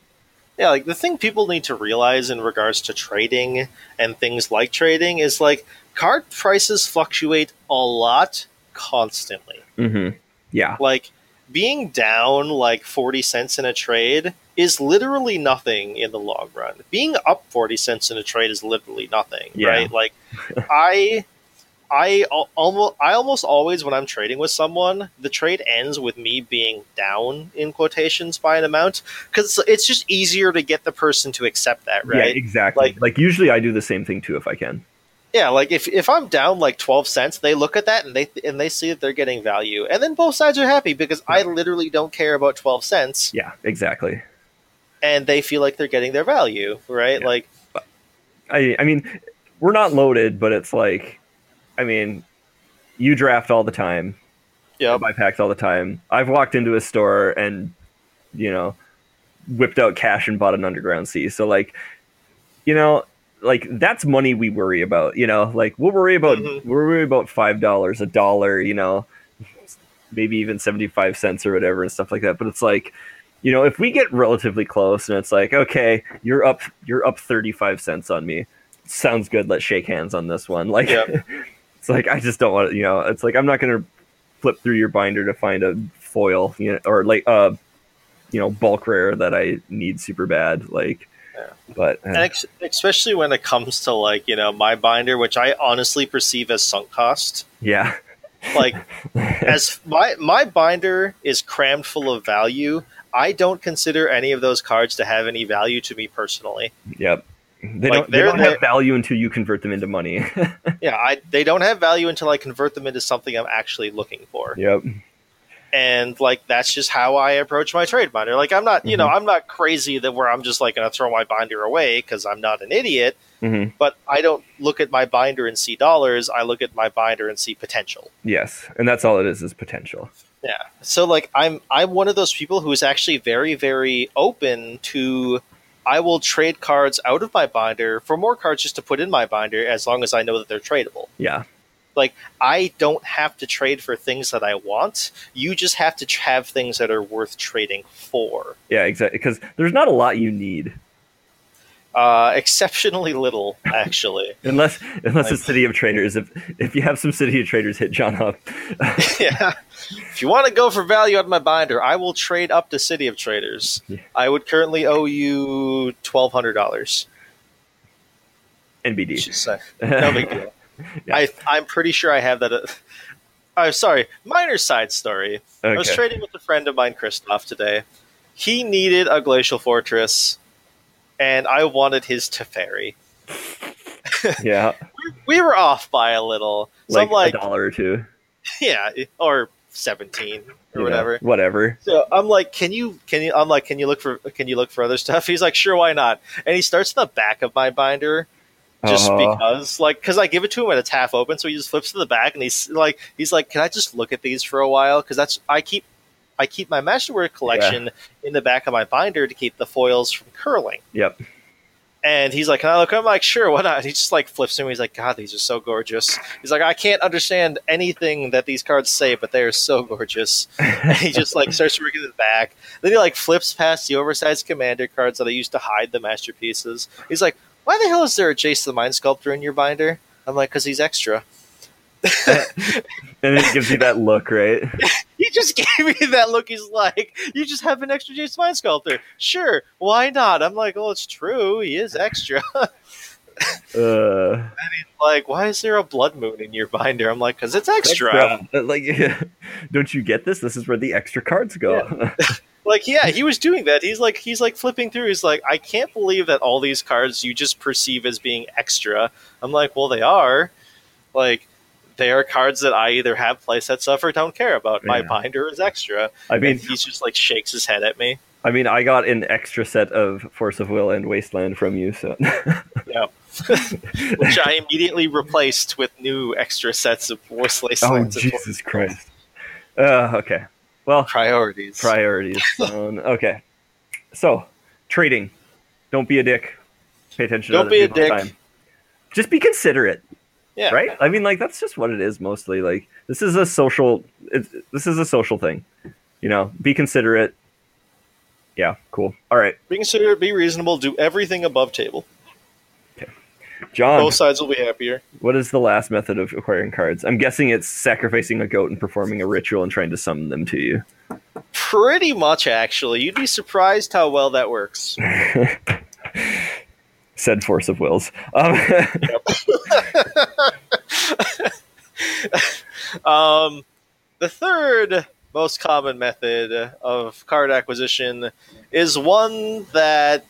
Yeah like the thing people need to realize in regards to trading and things like trading is like card prices fluctuate a lot constantly hmm Yeah. like being down like 40 cents in a trade is literally nothing in the long run being up 40 cents in a trade is literally nothing Yeah. right like i i almost i almost always when i'm trading with someone the trade ends with me being down in quotations by an amount because it's just easier to get the person to accept that right? Yeah, exactly. Like- like usually I do the same thing too if I can. yeah, like if, if I'm down like twelve cents, they look at that and they and they see that they're getting value, and then both sides are happy because I literally don't care about twelve cents, Yeah, exactly. and they feel like they're getting their value, right? Yeah. Like, I I mean, we're not loaded, but it's like, I mean, you draft all the time. yeah, I buy packs all the time. I've walked into a store and, you know, whipped out cash and bought an underground sea. So like, you know, like that's money we worry about. You know, like we'll worry about Mhm. we'll worry about five dollars, a dollar. You know, maybe even seventy five cents or whatever and stuff like that. But it's like. You know, if we get relatively close and it's like, okay, you're up, you're up thirty five cents on me. Sounds good. Let's shake hands on this one. Like, Yep. it's like I just don't want to. You know, it's like I'm not gonna flip through your binder to find a foil, you know, or like uh, you know, bulk rare that I need super bad. Like, Yeah. but uh, ex- especially when it comes to like you know my binder, which I honestly perceive as sunk cost. yeah, Like, as my my binder is crammed full of value. I don't consider any of those cards to have any value to me personally. yep. They Like, don't. They don't have value until you convert them into money. Yeah, I they don't have value until I convert them into something I'm actually looking for. yep. and like that's just how I approach my trade binder. Like I'm not, you know, Mm-hmm. I'm not crazy that where I'm just like going to throw my binder away because I'm not an idiot. hmm But I don't look at my binder and see dollars. I look at my binder and see potential. Yes, and that's all it is is potential. Yeah. So like I'm I'm one of those people who is actually very very open to. I will trade cards out of my binder for more cards just to put in my binder as long as I know that they're tradable. Yeah. Like I don't have to trade for things that I want. You just have to have things that are worth trading for. Yeah, exactly. Because there's not a lot you need, Uh, exceptionally little, actually. unless unless Like- it's City of Traitors. If if you have some City of Traitors, hit John up. yeah. If you want to go for value on my binder, I will trade up to City of Traitors. Yeah. I would currently owe you twelve hundred dollars. NBD. No big deal. Yeah. I I'm pretty sure I have that. Uh, I'm sorry. Minor side story. I was trading with a friend of mine, Christoph, today. He needed a glacial fortress, and I wanted his Teferi. yeah, We were off by a little. So like, I'm like, a dollar or two, yeah, or 17 or you know, whatever. whatever. So I'm like, can you can you I'm like, can you look for can you look for other stuff? He's like, sure, why not? And he starts in the back of my binder just Uh-huh. because like because I give it to him and it's half open, so he just flips to the back and he's like he's like, can I just look at these for a while? Because that's I keep I keep my masterwork collection in the back of my binder to keep the foils from curling. Yep. And he's like, "Can I look?" I'm like, "Sure, why not?" He just like flips me. He's like, "God, these are so gorgeous." He's like, "I can't understand anything that these cards say, but they are so gorgeous." and he just like starts working in the back. Then he like flips past the oversized commander cards that I used to hide the masterpieces. He's like, "Why the hell is there a Jace the Mind Sculptor in your binder?" I'm like, "Cause he's extra." and it gives you that look, right? He just gave me that look. He's like, "You just have an extra the Mind Sculptor." Sure, why not? I'm like, "Well, it's true. He is extra." Uh, like, why is there a blood moon in your binder? I'm like, because it's extra. extra. Like, don't you get this? This is where the extra cards go. Like, yeah, he was doing that. He's like, he's like flipping through. He's like, I can't believe that all these cards you just perceive as being extra. I'm like, well, they are. Like, they are cards that I either have playsets of or don't care about. My Yeah. binder is extra. I mean, he's just like shakes his head at me. I mean, I got an extra set of Force of Will and Wasteland from you, so Yeah. Which I immediately replaced with new extra sets of Voiceless oh Jesus Christ. Uh, okay, well, priorities. priorities. um, okay, so trading. Don't be a dick. Pay attention. Don't to be a dick. time. Just be considerate, yeah. right? I mean, like that's just what it is mostly. Like this is a social. It's, this is a social thing. You know, be considerate. Yeah, cool. All right, Be considerate, be reasonable, do everything above table. Okay. John. Both sides will be happier. What is the last method of acquiring cards? I'm guessing it's sacrificing a goat and performing a ritual and trying to summon them to you. Pretty much, actually. You'd be surprised how well that works. Said force of wills. Um, Um, the third most common method of card acquisition is one that,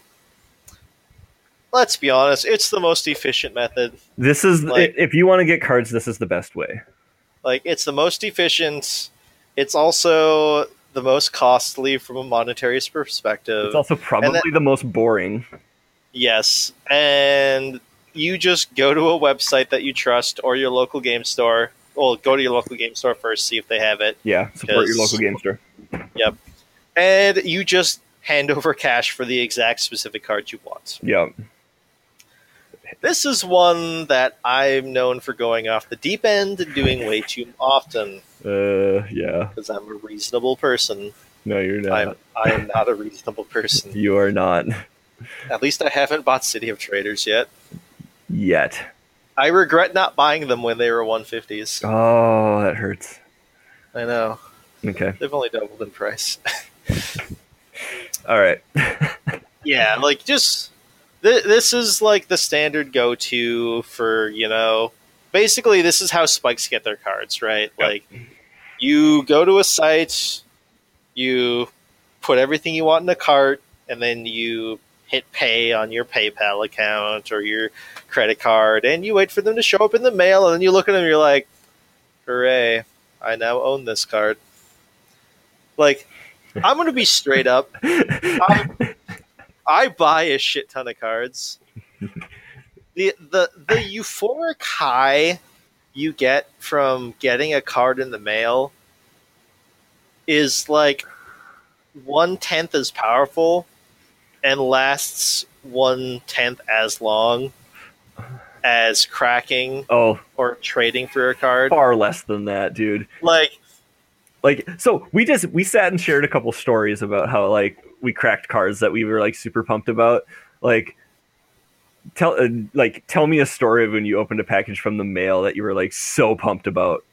let's be honest, it's the most efficient method. this is Like- if you want to get cards, this is the best way. Like, it's the most efficient. It's also the most costly from a monetary perspective. It's also probably then- the most boring. Yes, and you just go to a website that you trust or your local game store. Well, go to your local game store first, see if they have it, Yeah, support your local game store. Yep. And you just hand over cash for the exact specific card you want. Yeah, This is one that I'm known for going off the deep end and doing way too often uh, yeah. because I'm a reasonable person. No, you're not. I'm I am not a reasonable person. You are not At least I haven't bought City of Traitors yet. yet. I regret not buying them when they were 150s. Oh, that hurts. I know. Okay. They've only doubled in price. All right. yeah, like just th- this is like the standard go-to for you know. Basically, this is how spikes get their cards, right? Yep. Like you go to a site, you put everything you want in a cart, and then you hit pay on your PayPal account or your credit card, and you wait for them to show up in the mail, and then you look at them, and you're like, "Hooray! I now own this card." Like, I'm gonna be straight up. I, I buy a shit ton of cards. The the the euphoric high you get from getting a card in the mail is like one tenth as powerful and lasts one tenth as long as cracking Oh, or trading for a card. far less than that, dude. Like Like, so we just we sat and shared a couple stories about how like we cracked cards that we were like super pumped about. Like, tell uh, like tell me a story of when you opened a package from the mail that you were like so pumped about.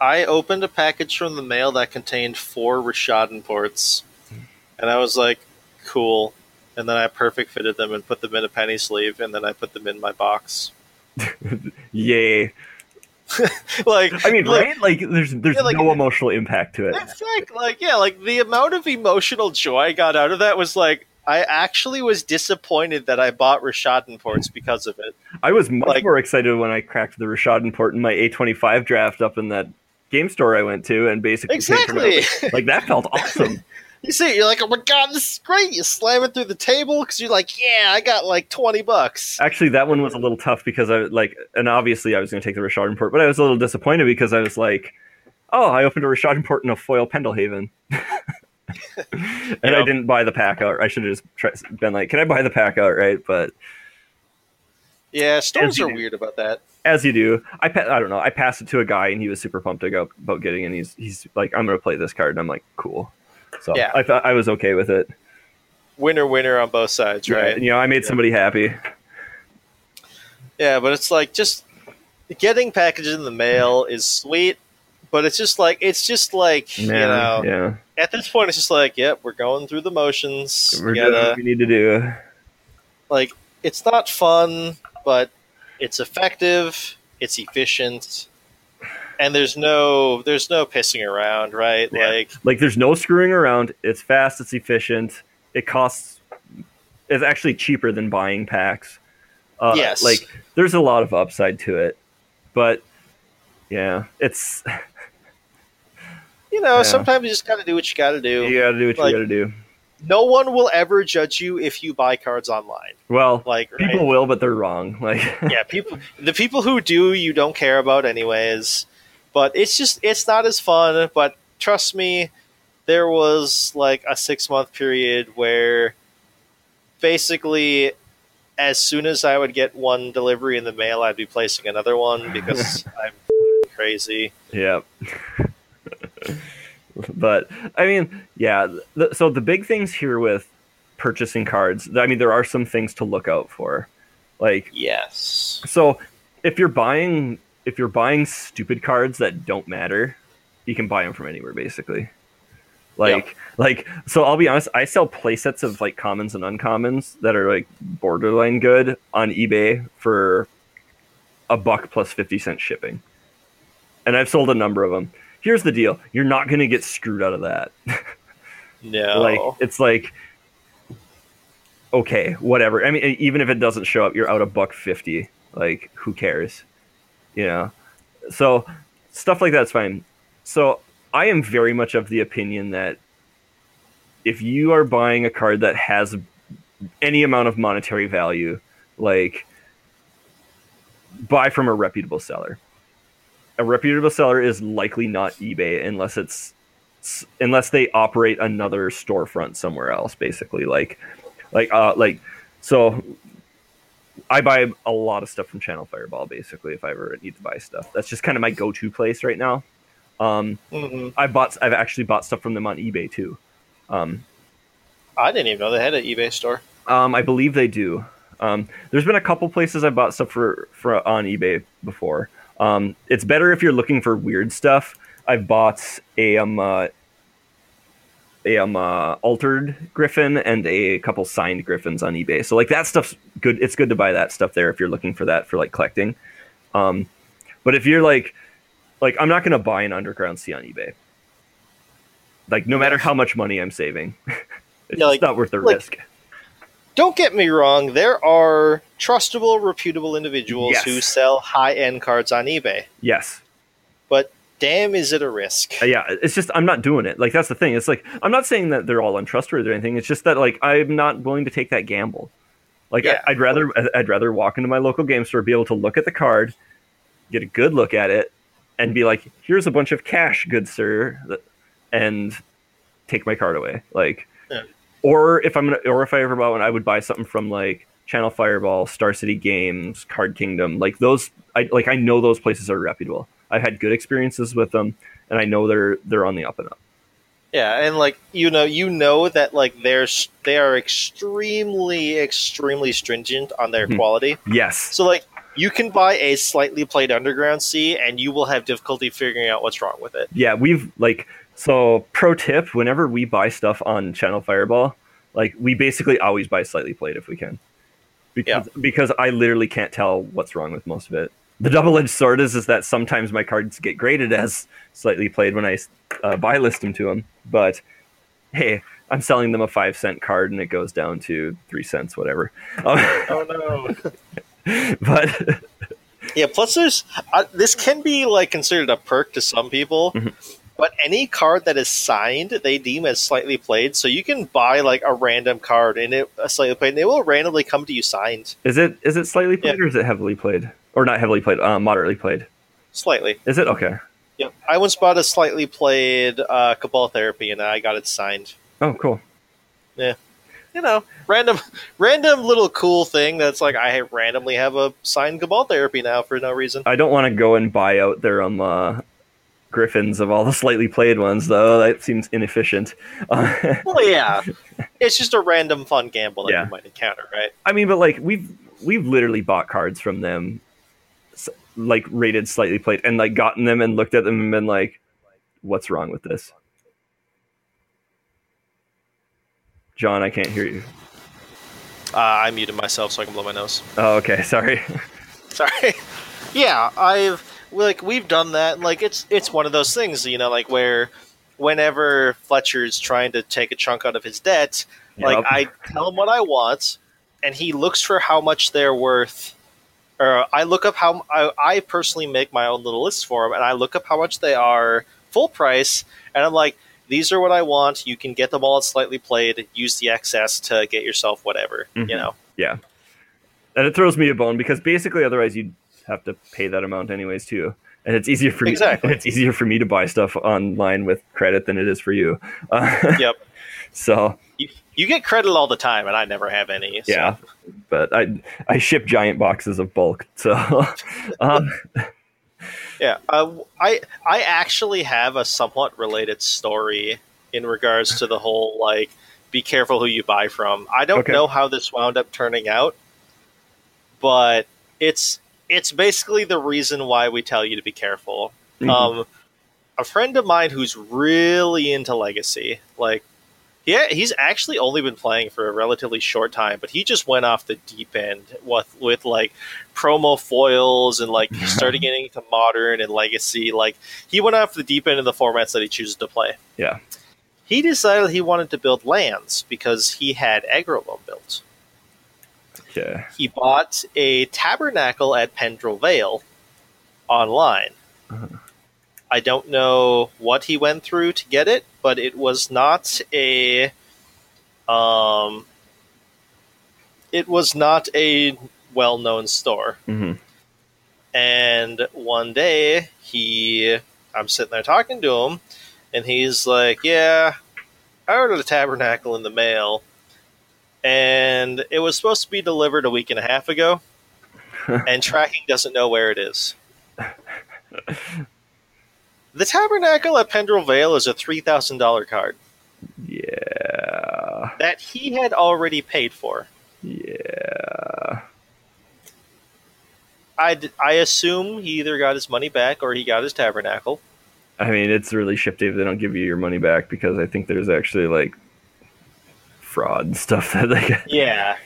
I opened a package from the mail that contained four Rishadan Ports, and I was like, "Cool." And then I perfect fitted them and put them in a penny sleeve, and then I put them in my box. Yay! like, I mean, like, right? Like, there's there's Yeah, like- no emotional impact to it. It's like, like, yeah, like the amount of emotional joy I got out of that was like, I actually was disappointed that I bought Rishadan Ports because of it. I was much Like- more excited when I cracked the Rishadan Port in my A25 draft up in that game store I went to, and basically Exactly. like that felt awesome. You see, it, you're like, oh my god, this is great. You slam it through the table because you're like, yeah, I got like twenty bucks. Actually, that one was a little tough because I like, and obviously I was going to take the Rishadan Port, but I was a little disappointed because I was like, oh, I opened a Rishadan Port in a foil Pendelhaven. and I didn't buy the pack out. I should have just tried, been like, "Can I buy the pack out?" Right, but Yeah, stores are do. weird about that. as you do, I pa- I don't know. I passed it to a guy, and he was super pumped about about getting, it, and he's he's like, "I'm going to play this card," and I'm like, "Cool." So Yeah. I thought I was okay with it. Winner, winner on both sides, right? You know, I made Yeah. somebody happy. Yeah, but it's like just getting packages in the mail is sweet, but it's just like it's just like you know yeah. at this point it's just like yep we're going through the motions. We're doing gotta- what we need to do. like it's not fun, but it's effective, it's efficient, and there's no there's no pissing around, right? Yeah. Like Like, there's no screwing around. It's fast. It's efficient. It costs. It's actually cheaper than buying packs. Uh, Yes. Like, there's a lot of upside to it, but yeah, it's you know, Yeah. sometimes you just gotta do what you gotta do. you got to do what Like- you got to do. No one will ever judge you if you buy cards online. Well, Like right? people will, but they're wrong. Like, yeah, people the people who do you don't care about anyways. But it's just it's not as fun, but trust me, there was like a 6 month period where basically as soon as I would get one delivery in the mail, I'd be placing another one because I'm crazy. Yeah. but I mean, yeah. The, so the big things here with purchasing cards, I mean, there are some things to look out for. Like, Yes. so if you're buying if you're buying stupid cards that don't matter, you can buy them from anywhere basically. Like like so I'll be honest, I sell playsets of like commons and uncommons that are like borderline good on eBay for a buck plus 50 cent shipping. And I've sold a number of them. Here's the deal. You're not going to get screwed out of that. No. like it's like okay whatever i mean even if it doesn't show up you're out a buck 50 like who cares know? So stuff like that's fine. So I am very much of the opinion that if you are buying a card that has any amount of monetary value, like buy from a reputable seller. A reputable seller is likely not eBay unless it's unless they operate another storefront somewhere else basically. Like like uh like so I buy a lot of stuff from Channel Fireball basically if I ever need to buy stuff. That's just kind of my go-to place right now. Um, Mm-hmm. I bought I've actually bought stuff from them on eBay too. Um, I didn't even know they had an eBay store. um, I believe they do. Um, there's been a couple places I bought stuff for, for on eBay before. Um, it's better if you're looking for weird stuff. I've bought a um uh, a um uh, altered griffin and a couple signed griffins on eBay. So like that stuff's good. It's good to buy that stuff there if you're looking for that for like collecting. Um, but if you're like like I'm not gonna buy an underground sea on eBay. Like no matter how much money I'm saving, it's Yeah, like- not worth the like- risk. Don't get me wrong, there are trustable, reputable individuals Yes. who sell high end cards on eBay. Yes. Damn, is it a risk? Uh, yeah it's just i'm not doing it like that's the thing it's like i'm not saying that they're all untrustworthy or anything it's just that like i'm not willing to take that gamble like Yeah. I, i'd rather i'd rather walk into my local game store be able to look at the card get a good look at it and be like here's a bunch of cash good sir and take my card away like Yeah. or if i'm gonna or if i ever bought one i would buy something from like channel fireball star city games card kingdom like those i like i know those places are reputable i've had good experiences with them and i know they're they're on the up and up Yeah, and like you know, you know that like they're they are extremely, extremely stringent on their Mhm. quality. yes So like you can buy a slightly played underground sea, and you will have difficulty figuring out what's wrong with it. yeah we've like so pro tip whenever we buy stuff on channel fireball like we basically always buy slightly played if we can because because i literally can't tell what's wrong with most of it the double-edged sword is is that sometimes my cards get graded as slightly played when i uh, buy list them to them but hey i'm selling them a five cent card and it goes down to three cents whatever um, Oh no! but yeah. Plus, there's uh, this can be like considered a perk to some people. Mhm. But any card that is signed, they deem as slightly played. So you can buy like a random card and it a slightly played, and it will randomly come to you signed is it is it slightly played or is it heavily played or not heavily played uh, moderately played slightly. is it okay Yep. I once bought a slightly played uh, Cabal Therapy, and I got it signed. oh cool Yeah. You know, random, random little cool thing that's like I randomly have a signed Cabal Therapy now for no reason. I don't want to go and buy out their um uh, griffins of all the slightly played ones though. That seems inefficient. Well, yeah, it's just a random fun gamble that Yeah. you might encounter, right? I mean, but like we've we've literally bought cards from them, like rated slightly played, and like gotten them and looked at them and been like, "What's wrong with this?" John, I can't hear you. Uh, I muted myself so I can blow my nose. Oh, okay, sorry. Sorry. yeah, I've like we've done that. Like it's it's one of those things, you know, like where whenever Fletcher's trying to take a chunk out of his debt, like I tell him what I want, and he looks for how much they're worth. Or I look up how I, I personally make my own little list for them, and I look up how much they are full price, and I'm like, these are what I want. You can get them all at slightly played. Use the excess to get yourself whatever. Mhm. You know. Yeah, and it throws me a bone because basically, otherwise, you'd have to pay that amount anyways too. And it's easier for me. Exactly. It's easier for me to buy stuff online with credit than it is for you. Uh, Yep. So You, you get credit all the time, and I never have any. so- yeah, but I I ship giant boxes of bulk. So um, Yeah, uh, I I actually have a somewhat related story in regards to the whole like be careful who you buy from. I don't Okay. know how this wound up turning out, but it's it's basically the reason why we tell you to be careful. mhm. Um, a friend of mine who's really into Legacy, like yeah, he's actually only been playing for a relatively short time, but he just went off the deep end with with like promo foils and like started getting into modern and legacy. Like he went off the deep end of the formats that he chooses to play. Yeah. He decided he wanted to build lands because he had Aggro Loam built. yeah, He bought a tabernacle at Pendrell Vale online. Uh-huh. I don't know what he went through to get it, but it was not a um it was not a well-known store. hmm And one day he I'm sitting there talking to him and he's like, "Yeah, I ordered a tabernacle in the mail and it was supposed to be delivered a week and a half ago and tracking doesn't know where it is." The tabernacle at Pendrell Vale is a $3,000 card Yeah. that he had already paid for. Yeah. I I assume he either got his money back or he got his tabernacle. I mean, it's really shifty if they don't give you your money back because I think there's actually like fraud and stuff that they get. Yeah.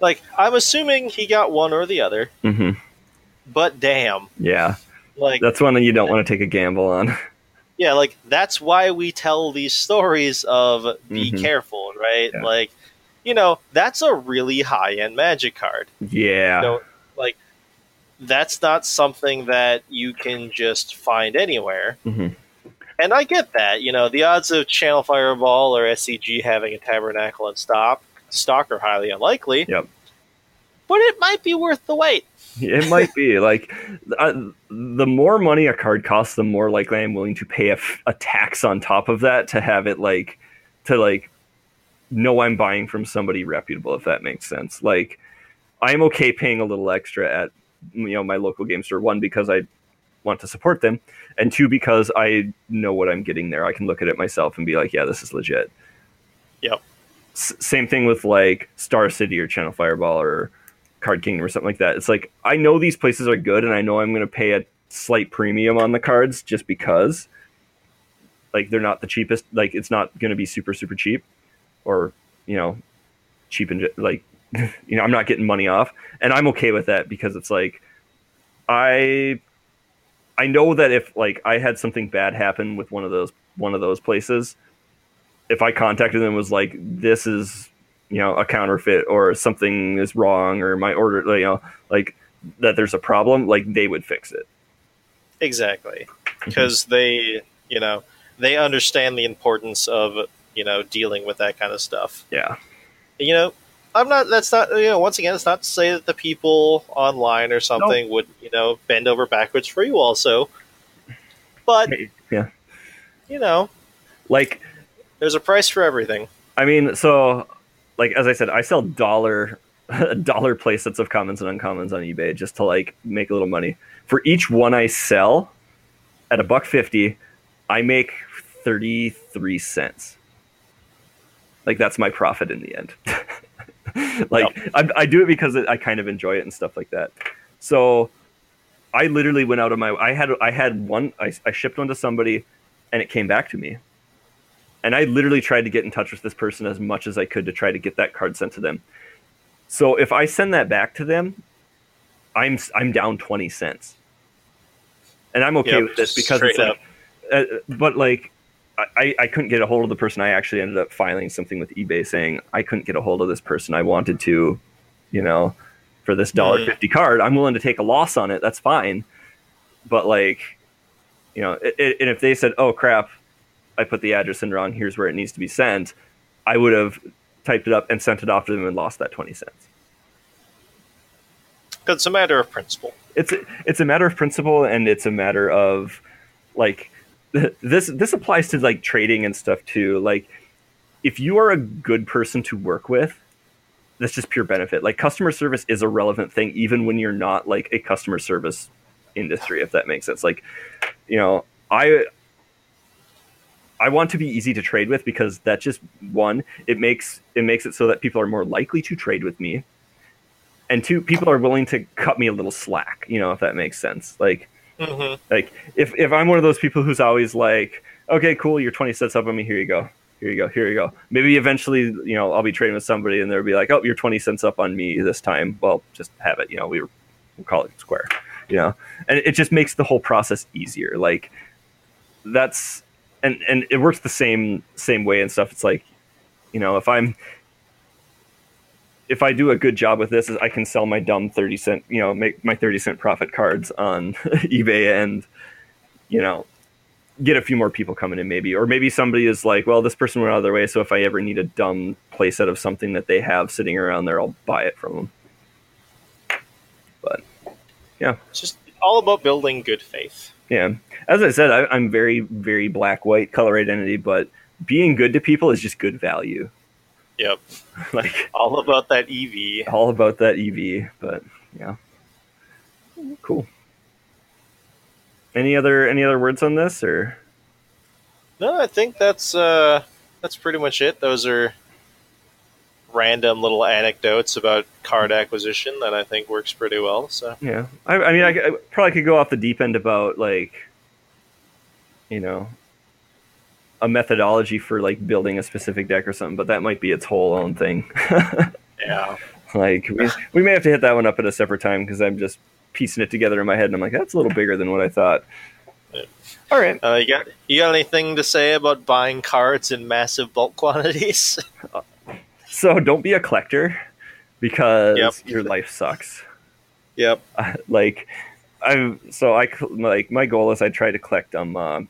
Like, I'm assuming he got one or the other, Mm-hmm. but damn. Yeah. Like, That's one that you don't want to take a gamble on. yeah, like, that's why we tell these stories of be Mhm. careful, right? Yeah. Like, you know, that's a really high end magic card. Yeah. No, like that's not something that you can just find anywhere. Mhm. And I get that. You know, the odds of Channel Fireball or SCG having a tabernacle in stock stock are highly unlikely. Yep. But it might be worth the wait. It might be like uh, the more money a card costs, the more likely I'm willing to pay a, f- a tax on top of that to have it like to like know I'm buying from somebody reputable. If that makes sense. Like I'm okay paying a little extra at you know my local game store. One because I want to support them, and two because I know what I'm getting there. I can look at it myself and be like, yeah, this is legit. Yep. S- same thing with like Star City or Channel Fireball or Card Kingdom or something like that. It's like I know these places are good, and I know I'm going to pay a slight premium on the cards just because, like, they're not the cheapest. Like, it's not going to be super super cheap, or you know, cheap and like, you know, I'm not getting money off, and I'm okay with that because it's like, I, I know that if like I had something bad happen with one of those one of those places, if I contacted them was like, this is you know a counterfeit or something is wrong or my order you know like that there's a problem like they would fix it Exactly. Mm-hmm. Because they, you know, they understand the importance of, you know, dealing with that kind of stuff. yeah you know, I'm not. That's not. You know, once again, it's not to say that the people online or something would, you know, bend over backwards for you also. But yeah you know, like there's a price for everything. i mean so like as i said i sell dollar dollar play sets of commons and uncommons on ebay just to like make a little money. For each one i sell at a buck 50 i make 33 cents. Like that's my profit in the end. Like I, I do it because i kind of enjoy it and stuff like that. So i literally went out of my i had i had one I, I shipped one to somebody and it came back to me and i literally tried to get in touch with this person as much as i could to try to get that card sent to them so if i send that back to them i'm i'm down 20 cents and i'm okay Yep, with this because it's like, uh, but like I, I couldn't get a hold of the person. I actually ended up filing something with eBay saying I couldn't get a hold of this person. I wanted to, you know, for this dollar fifty card. I'm willing to take a loss on it. That's fine. But like, you know, it, it, and if they said, "Oh crap, I put the address in wrong. Here's where it needs to be sent," I would have typed it up and sent it off to them and lost that twenty cents. Because it's a matter of principle. it's it's a matter of principle and it's a matter of like this this applies to like trading and stuff too like if you are a good person to work with that's just pure benefit like customer service is a relevant thing even when you're not like a customer service industry if that makes sense like you know i i want to be easy to trade with because that just one it makes it makes it so that people are more likely to trade with me. And two people are willing to cut me a little slack you know if that makes sense. Like hmm like if, if i'm one of those people who's always like okay cool you're 20 cents up on me here you go here you go here you go. Maybe eventually you know i'll be trading with somebody and they'll be like oh you're 20 cents up on me this time. Well just have it you know we were we'll call it square you know? And it just makes the whole process easier. Like that's and and it works the same same way and stuff. It's like you know if i'm if I do a good job with this, I can sell my dumb thirty cent, you know, make my thirty cent profit cards on eBay, and you know, get a few more people coming in maybe. Or maybe somebody is like well this person went out of their way so if i ever need a dumb playset of something that they have sitting around there i'll buy it from them. But yeah. It's just all about building good faith. yeah as i said I, i'm very very black white color identity but being good to people is just good value Yep. like All about that EV. all about that ev but yeah cool any other any other words on this or No, I think that's uh, that's pretty much it. Those are random little anecdotes about card acquisition that I think works pretty well. So Yeah, I, I mean, I, I probably could go off the deep end about like, you know, a methodology for like building a specific deck or something, but that might be its whole own thing. yeah, like, we, we may have to hit that one up at a separate time because I'm just piecing it together in my head, and I'm like, that's a little bigger than what I thought. Yeah. All right. uh, you got you got anything to say about buying cards in massive bulk quantities? So don't be a collector because Yep. your life sucks. yep. like I'm so I like my goal is I try to collect um uh,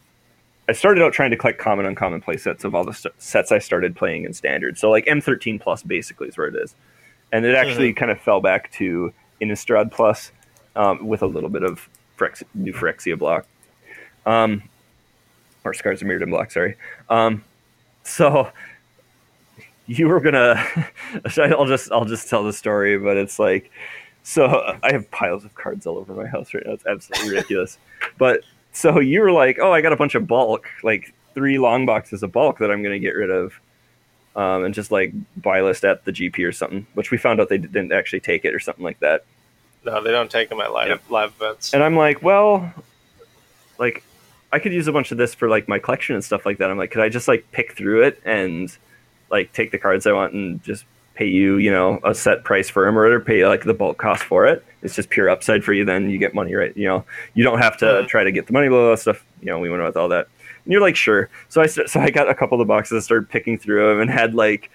I started out trying to collect common uncommon play sets of all the st- sets I started playing in standard. So like M13 plus basically is where it is, and it actually kind of fell back to Innistrad plus um, with a little bit of Phyrex- new Phyrexia block, um, or Scars of Mirrodin block. Sorry. Um, so you were gonna I'll just I'll just tell the story, but it's like so I have piles of cards all over my house right now. It's absolutely ridiculous. But so you were like, "Oh, I got a bunch of bulk, like three long boxes of bulk that I'm to get rid of." Um, and just like buy list at the GP or something, which we found out they didn't actually take it or something like that. No, they don't take them at live live events. And I'm like, well, like I could use a bunch of this for like my collection and stuff like that. I'm like, could I just like pick through it and like take the cards I want and just pay you, you know, a set price for them or pay like the bulk cost for it. It's just pure upside for you. Then you get money, right? You know, you don't have to try to get the money, blah, blah, blah stuff. You know, we went with all that. And you're like, sure. So I st- so I got a couple of the boxes, and started picking through them, and had like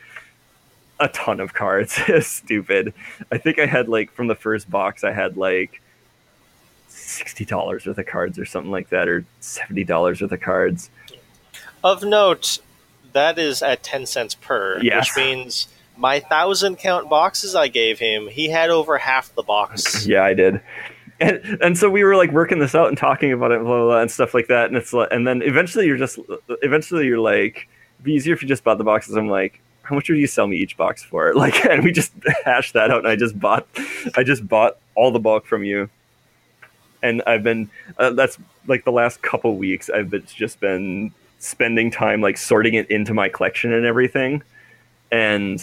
a ton of cards. Stupid. I think I had like from the first box, I had like sixty dollars worth of cards or something like that, or seventy dollars worth of cards. Of note, that is at ten cents per, Yes. which means my thousand count boxes I gave him, he had over half the box. Yeah, I did. And, and so we were like working this out and talking about it, blah, blah, blah, and stuff like that. And it's like, and then eventually you're just, eventually you're like, it'd be easier if you just bought the boxes. I'm like, how much would you sell me each box for? Like, and we just hashed that out. And I just bought, I just bought all the bulk from you. And I've been, uh, that's like the last couple weeks. I've been, just been spending time like sorting it into my collection and everything. And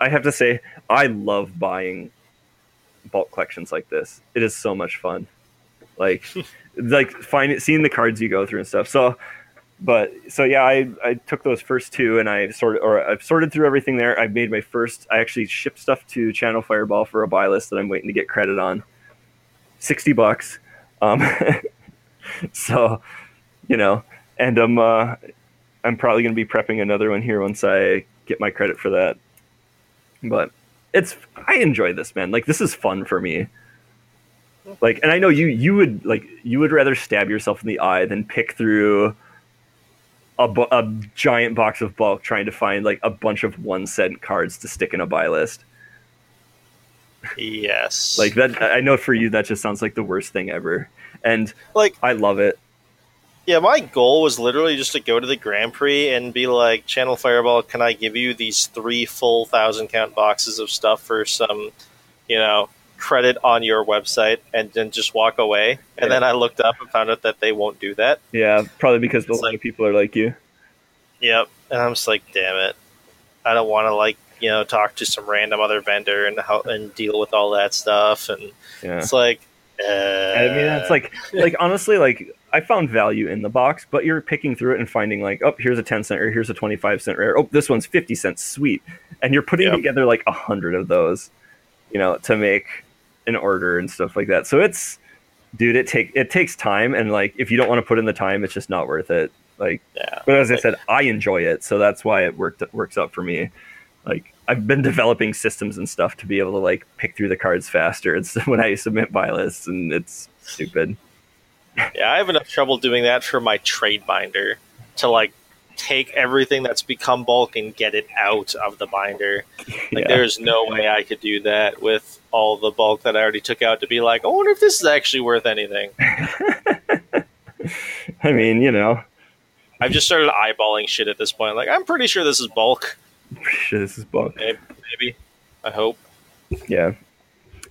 I have to say, I love buying bulk collections like this. It is so much fun. Like like finding seeing the cards you go through and stuff. So but so yeah, I, I took those first two and I sorted or I've sorted through everything there. I've made my first I actually shipped stuff to Channel Fireball for a buy list that I'm waiting to get credit on. Sixty bucks. Um so you know, and I'm uh I'm probably gonna be prepping another one here once I get my credit for that. But it's I enjoy this man. Like this is fun for me. Like, and I know you you would like you would rather stab yourself in the eye than pick through a, bu- a giant box of bulk trying to find like a bunch of one cent cards to stick in a buy list. Yes. Like that, I know for you that just sounds like the worst thing ever, and like I love it. Yeah, my goal was literally just to go to the Grand Prix and be like, Channel Fireball, can I give you these three full thousand count boxes of stuff for some, you know, credit on your website and then just walk away? And Yeah. then I looked up and found out that they won't do that. Yeah, probably because a lot like- of people are like you. Yep. And I'm just like, damn it. I don't want to, like, you know, talk to some random other vendor and how, and deal with all that stuff. And Yeah, it's like, uh, I mean it's like like honestly like I found value in the box, but you're picking through it and finding like, oh, here's a ten cent or here's a twenty five cent rare. Oh, this one's fifty cents, sweet. And you're putting Yep. together like a hundred of those, you know, to make an order and stuff like that. So it's, dude, it take it takes time, and like if you don't want to put in the time, it's just not worth it. Like, yeah. but as I said, I enjoy it, so that's why it worked works out for me. Like I've been developing systems and stuff to be able to like pick through the cards faster. It's when I submit buy lists, and it's stupid. Yeah, I have enough trouble doing that for my trade binder to like take everything that's become bulk and get it out of the binder. Like Yeah. there's no way I could do that with all the bulk that I already took out to be like, I wonder if this is actually worth anything. I mean, you know, I've just started eyeballing shit at this point. Like I'm pretty sure this is bulk. shit, this is bulk. Maybe, maybe. I hope. Yeah,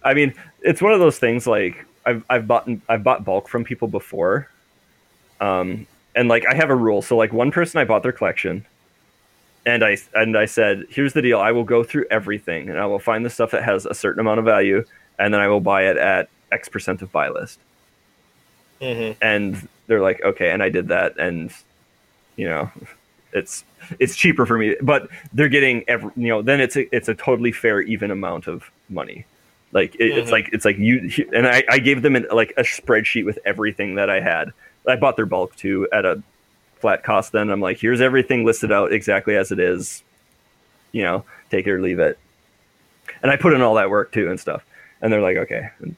I mean, it's one of those things. Like I've I've bought I've bought bulk from people before, um, and like I have a rule. So like one person, I bought their collection, and I and I said, here's the deal. I will go through everything, and I will find the stuff that has a certain amount of value, and then I will buy it at X percent of buy list. hmm And they're like, okay, and I did that, and you know, it's it's cheaper for me, but they're getting every, you know, then it's a, it's a totally fair, even amount of money. Like it, it's Mhm. like it's like you and I, I gave them an, like a spreadsheet with everything that I had. I bought their bulk too at a flat cost. Then I'm like, here's everything listed out exactly as it is. You know, take it or leave it. And I put in all that work too and stuff. And they're like, okay. And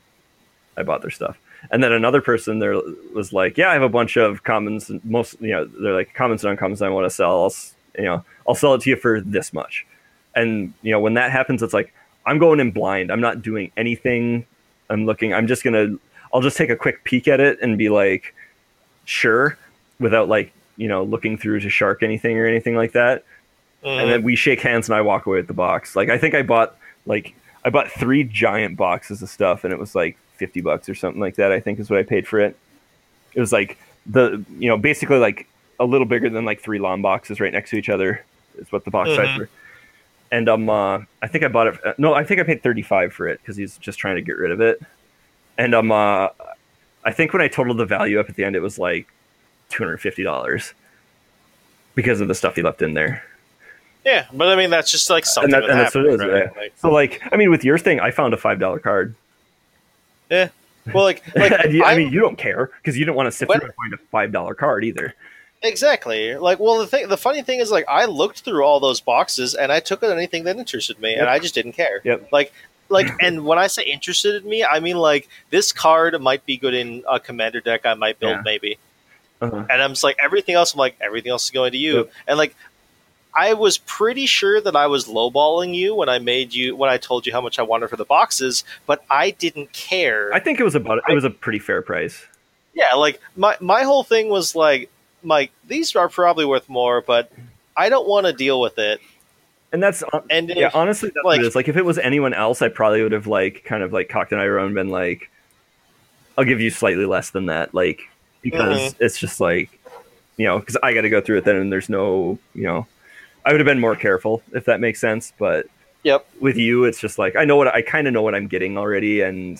I bought their stuff. And then another person there was like, yeah, I have a bunch of commons. And most, you know, they're like commons and uncommons I want to sell. I'll, you know, I'll sell it to you for this much. And you know, when that happens, it's like I'm going in blind. I'm not doing anything. I'm looking. I'm just gonna. I'll just take a quick peek at it and be like, sure, without like you know looking through to shark anything or anything like that and then we shake hands and I walk away with the box. Like I think I bought like I bought three giant boxes of stuff and it was like fifty bucks or something like that. I think is what I paid for it. It was like the you know basically like a little bigger than like three long boxes right next to each other is what the box size Mhm. were. And um, uh, I think I bought it. uh, No, I think I paid thirty five for it because he's just trying to get rid of it. And um, uh, I think when I totaled the value up at the end, it was like two hundred fifty dollars because of the stuff he left in there. Yeah, but I mean that's just like something that- that, and that's what it is, right? yeah. Like, So like, I mean, with your thing, I found a five dollar card. Yeah. Well, like, like I I'm- mean, you don't care because you don't want to sit What? through and find a five dollar card either. Exactly. Like, well, the thing, the funny thing is, like, I looked through all those boxes and I took out anything that interested me, Yep. and I just didn't care. Yep. Like, like, and when I say interested in me, I mean like this card might be good in a commander deck. I might build Yeah. maybe, Uh-huh. and I'm just like everything else. I'm like everything else is going to you, Yep. and like. I was pretty sure that I was lowballing you when I made you when I told you how much I wanted for the boxes, but I didn't care. I think it was about it was a pretty fair price. Yeah, like my my whole thing was like, Mike, these are probably worth more, but I don't want to deal with it. And that's And if, yeah, honestly, that's like- what it is. Like, if it was anyone else, I probably would have like kind of like cocked an eye around and been like, "I'll give you slightly less than that," like because Mm-hmm. it's just like, you know, because I got to go through it then, and there's no, you know, I would have been more careful if that makes sense. But yep, with you, it's just like I know what I kind of know what I'm getting already, and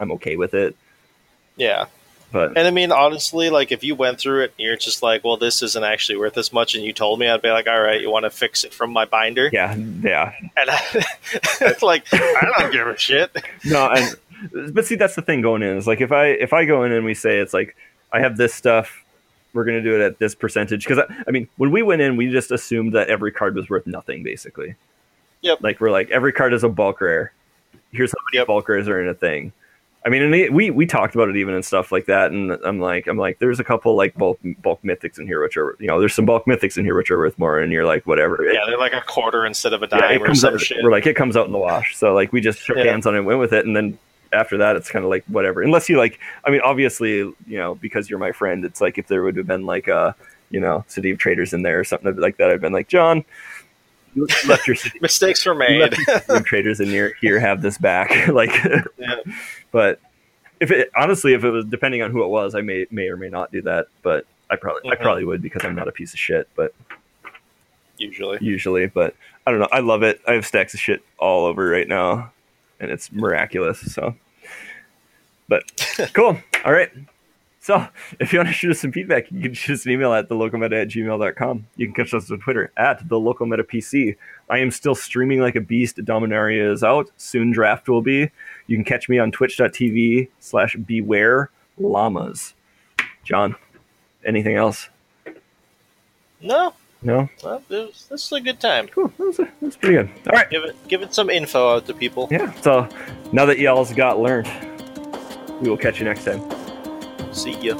I'm okay with it. yeah. But And I mean, honestly, like if you went through it and you're just like, well, this isn't actually worth this much, and you told me, I'd be like, all right, you want to fix it from my binder? yeah, yeah, And I, it's like, I don't give a shit. no, and but see, that's the thing going in is like if I if I go in and we say it's like I have this stuff, we're gonna do it at this percentage because I, I mean when we went in, we just assumed that every card was worth nothing basically. Yep. Like we're like every card is a bulk rare. Here's how many Yep. bulk rares are in a thing. I mean, and we- we talked about it even and stuff like that, and I'm like, I'm like, there's a couple like bulk bulk mythics in here which are, you know, there's some bulk mythics in here which are worth more, and you're like, whatever. It- Yeah, they're like a quarter instead of a yeah, dime it or comes some out, shit. we're like it comes out in the wash so like we just shook Yeah. hands on it and went with it and then after that it's kind of like whatever unless you like i mean obviously you know because you're my friend it's like if there would have been like a you know City of Traitors in there or something like that i've been like john left your city Mistakes were made. left your city Traitors in here here have this back like Yeah. But if it honestly if it was depending on who it was i may may or may not do that but i probably i Mhm. probably would because i'm not a piece of shit but Usually. usually, but I don't know. I love it. I have stacks of shit all over right now, and it's miraculous. So, but cool. All right. So, if you want to shoot us some feedback, you can shoot us an email at thelocalmeta at gmail.com. You can catch us on Twitter at the local meta PC. I am still streaming like a beast. Dominaria is out. Soon draft will be. You can catch me on twitch.tv slash beware llamas. John, anything else? No, No? well, was, this is a good time. Cool. That was, pretty good. All right. Give it, give it some info out to people. Yeah. So now that y'all's got learned, we will catch you next time. See ya.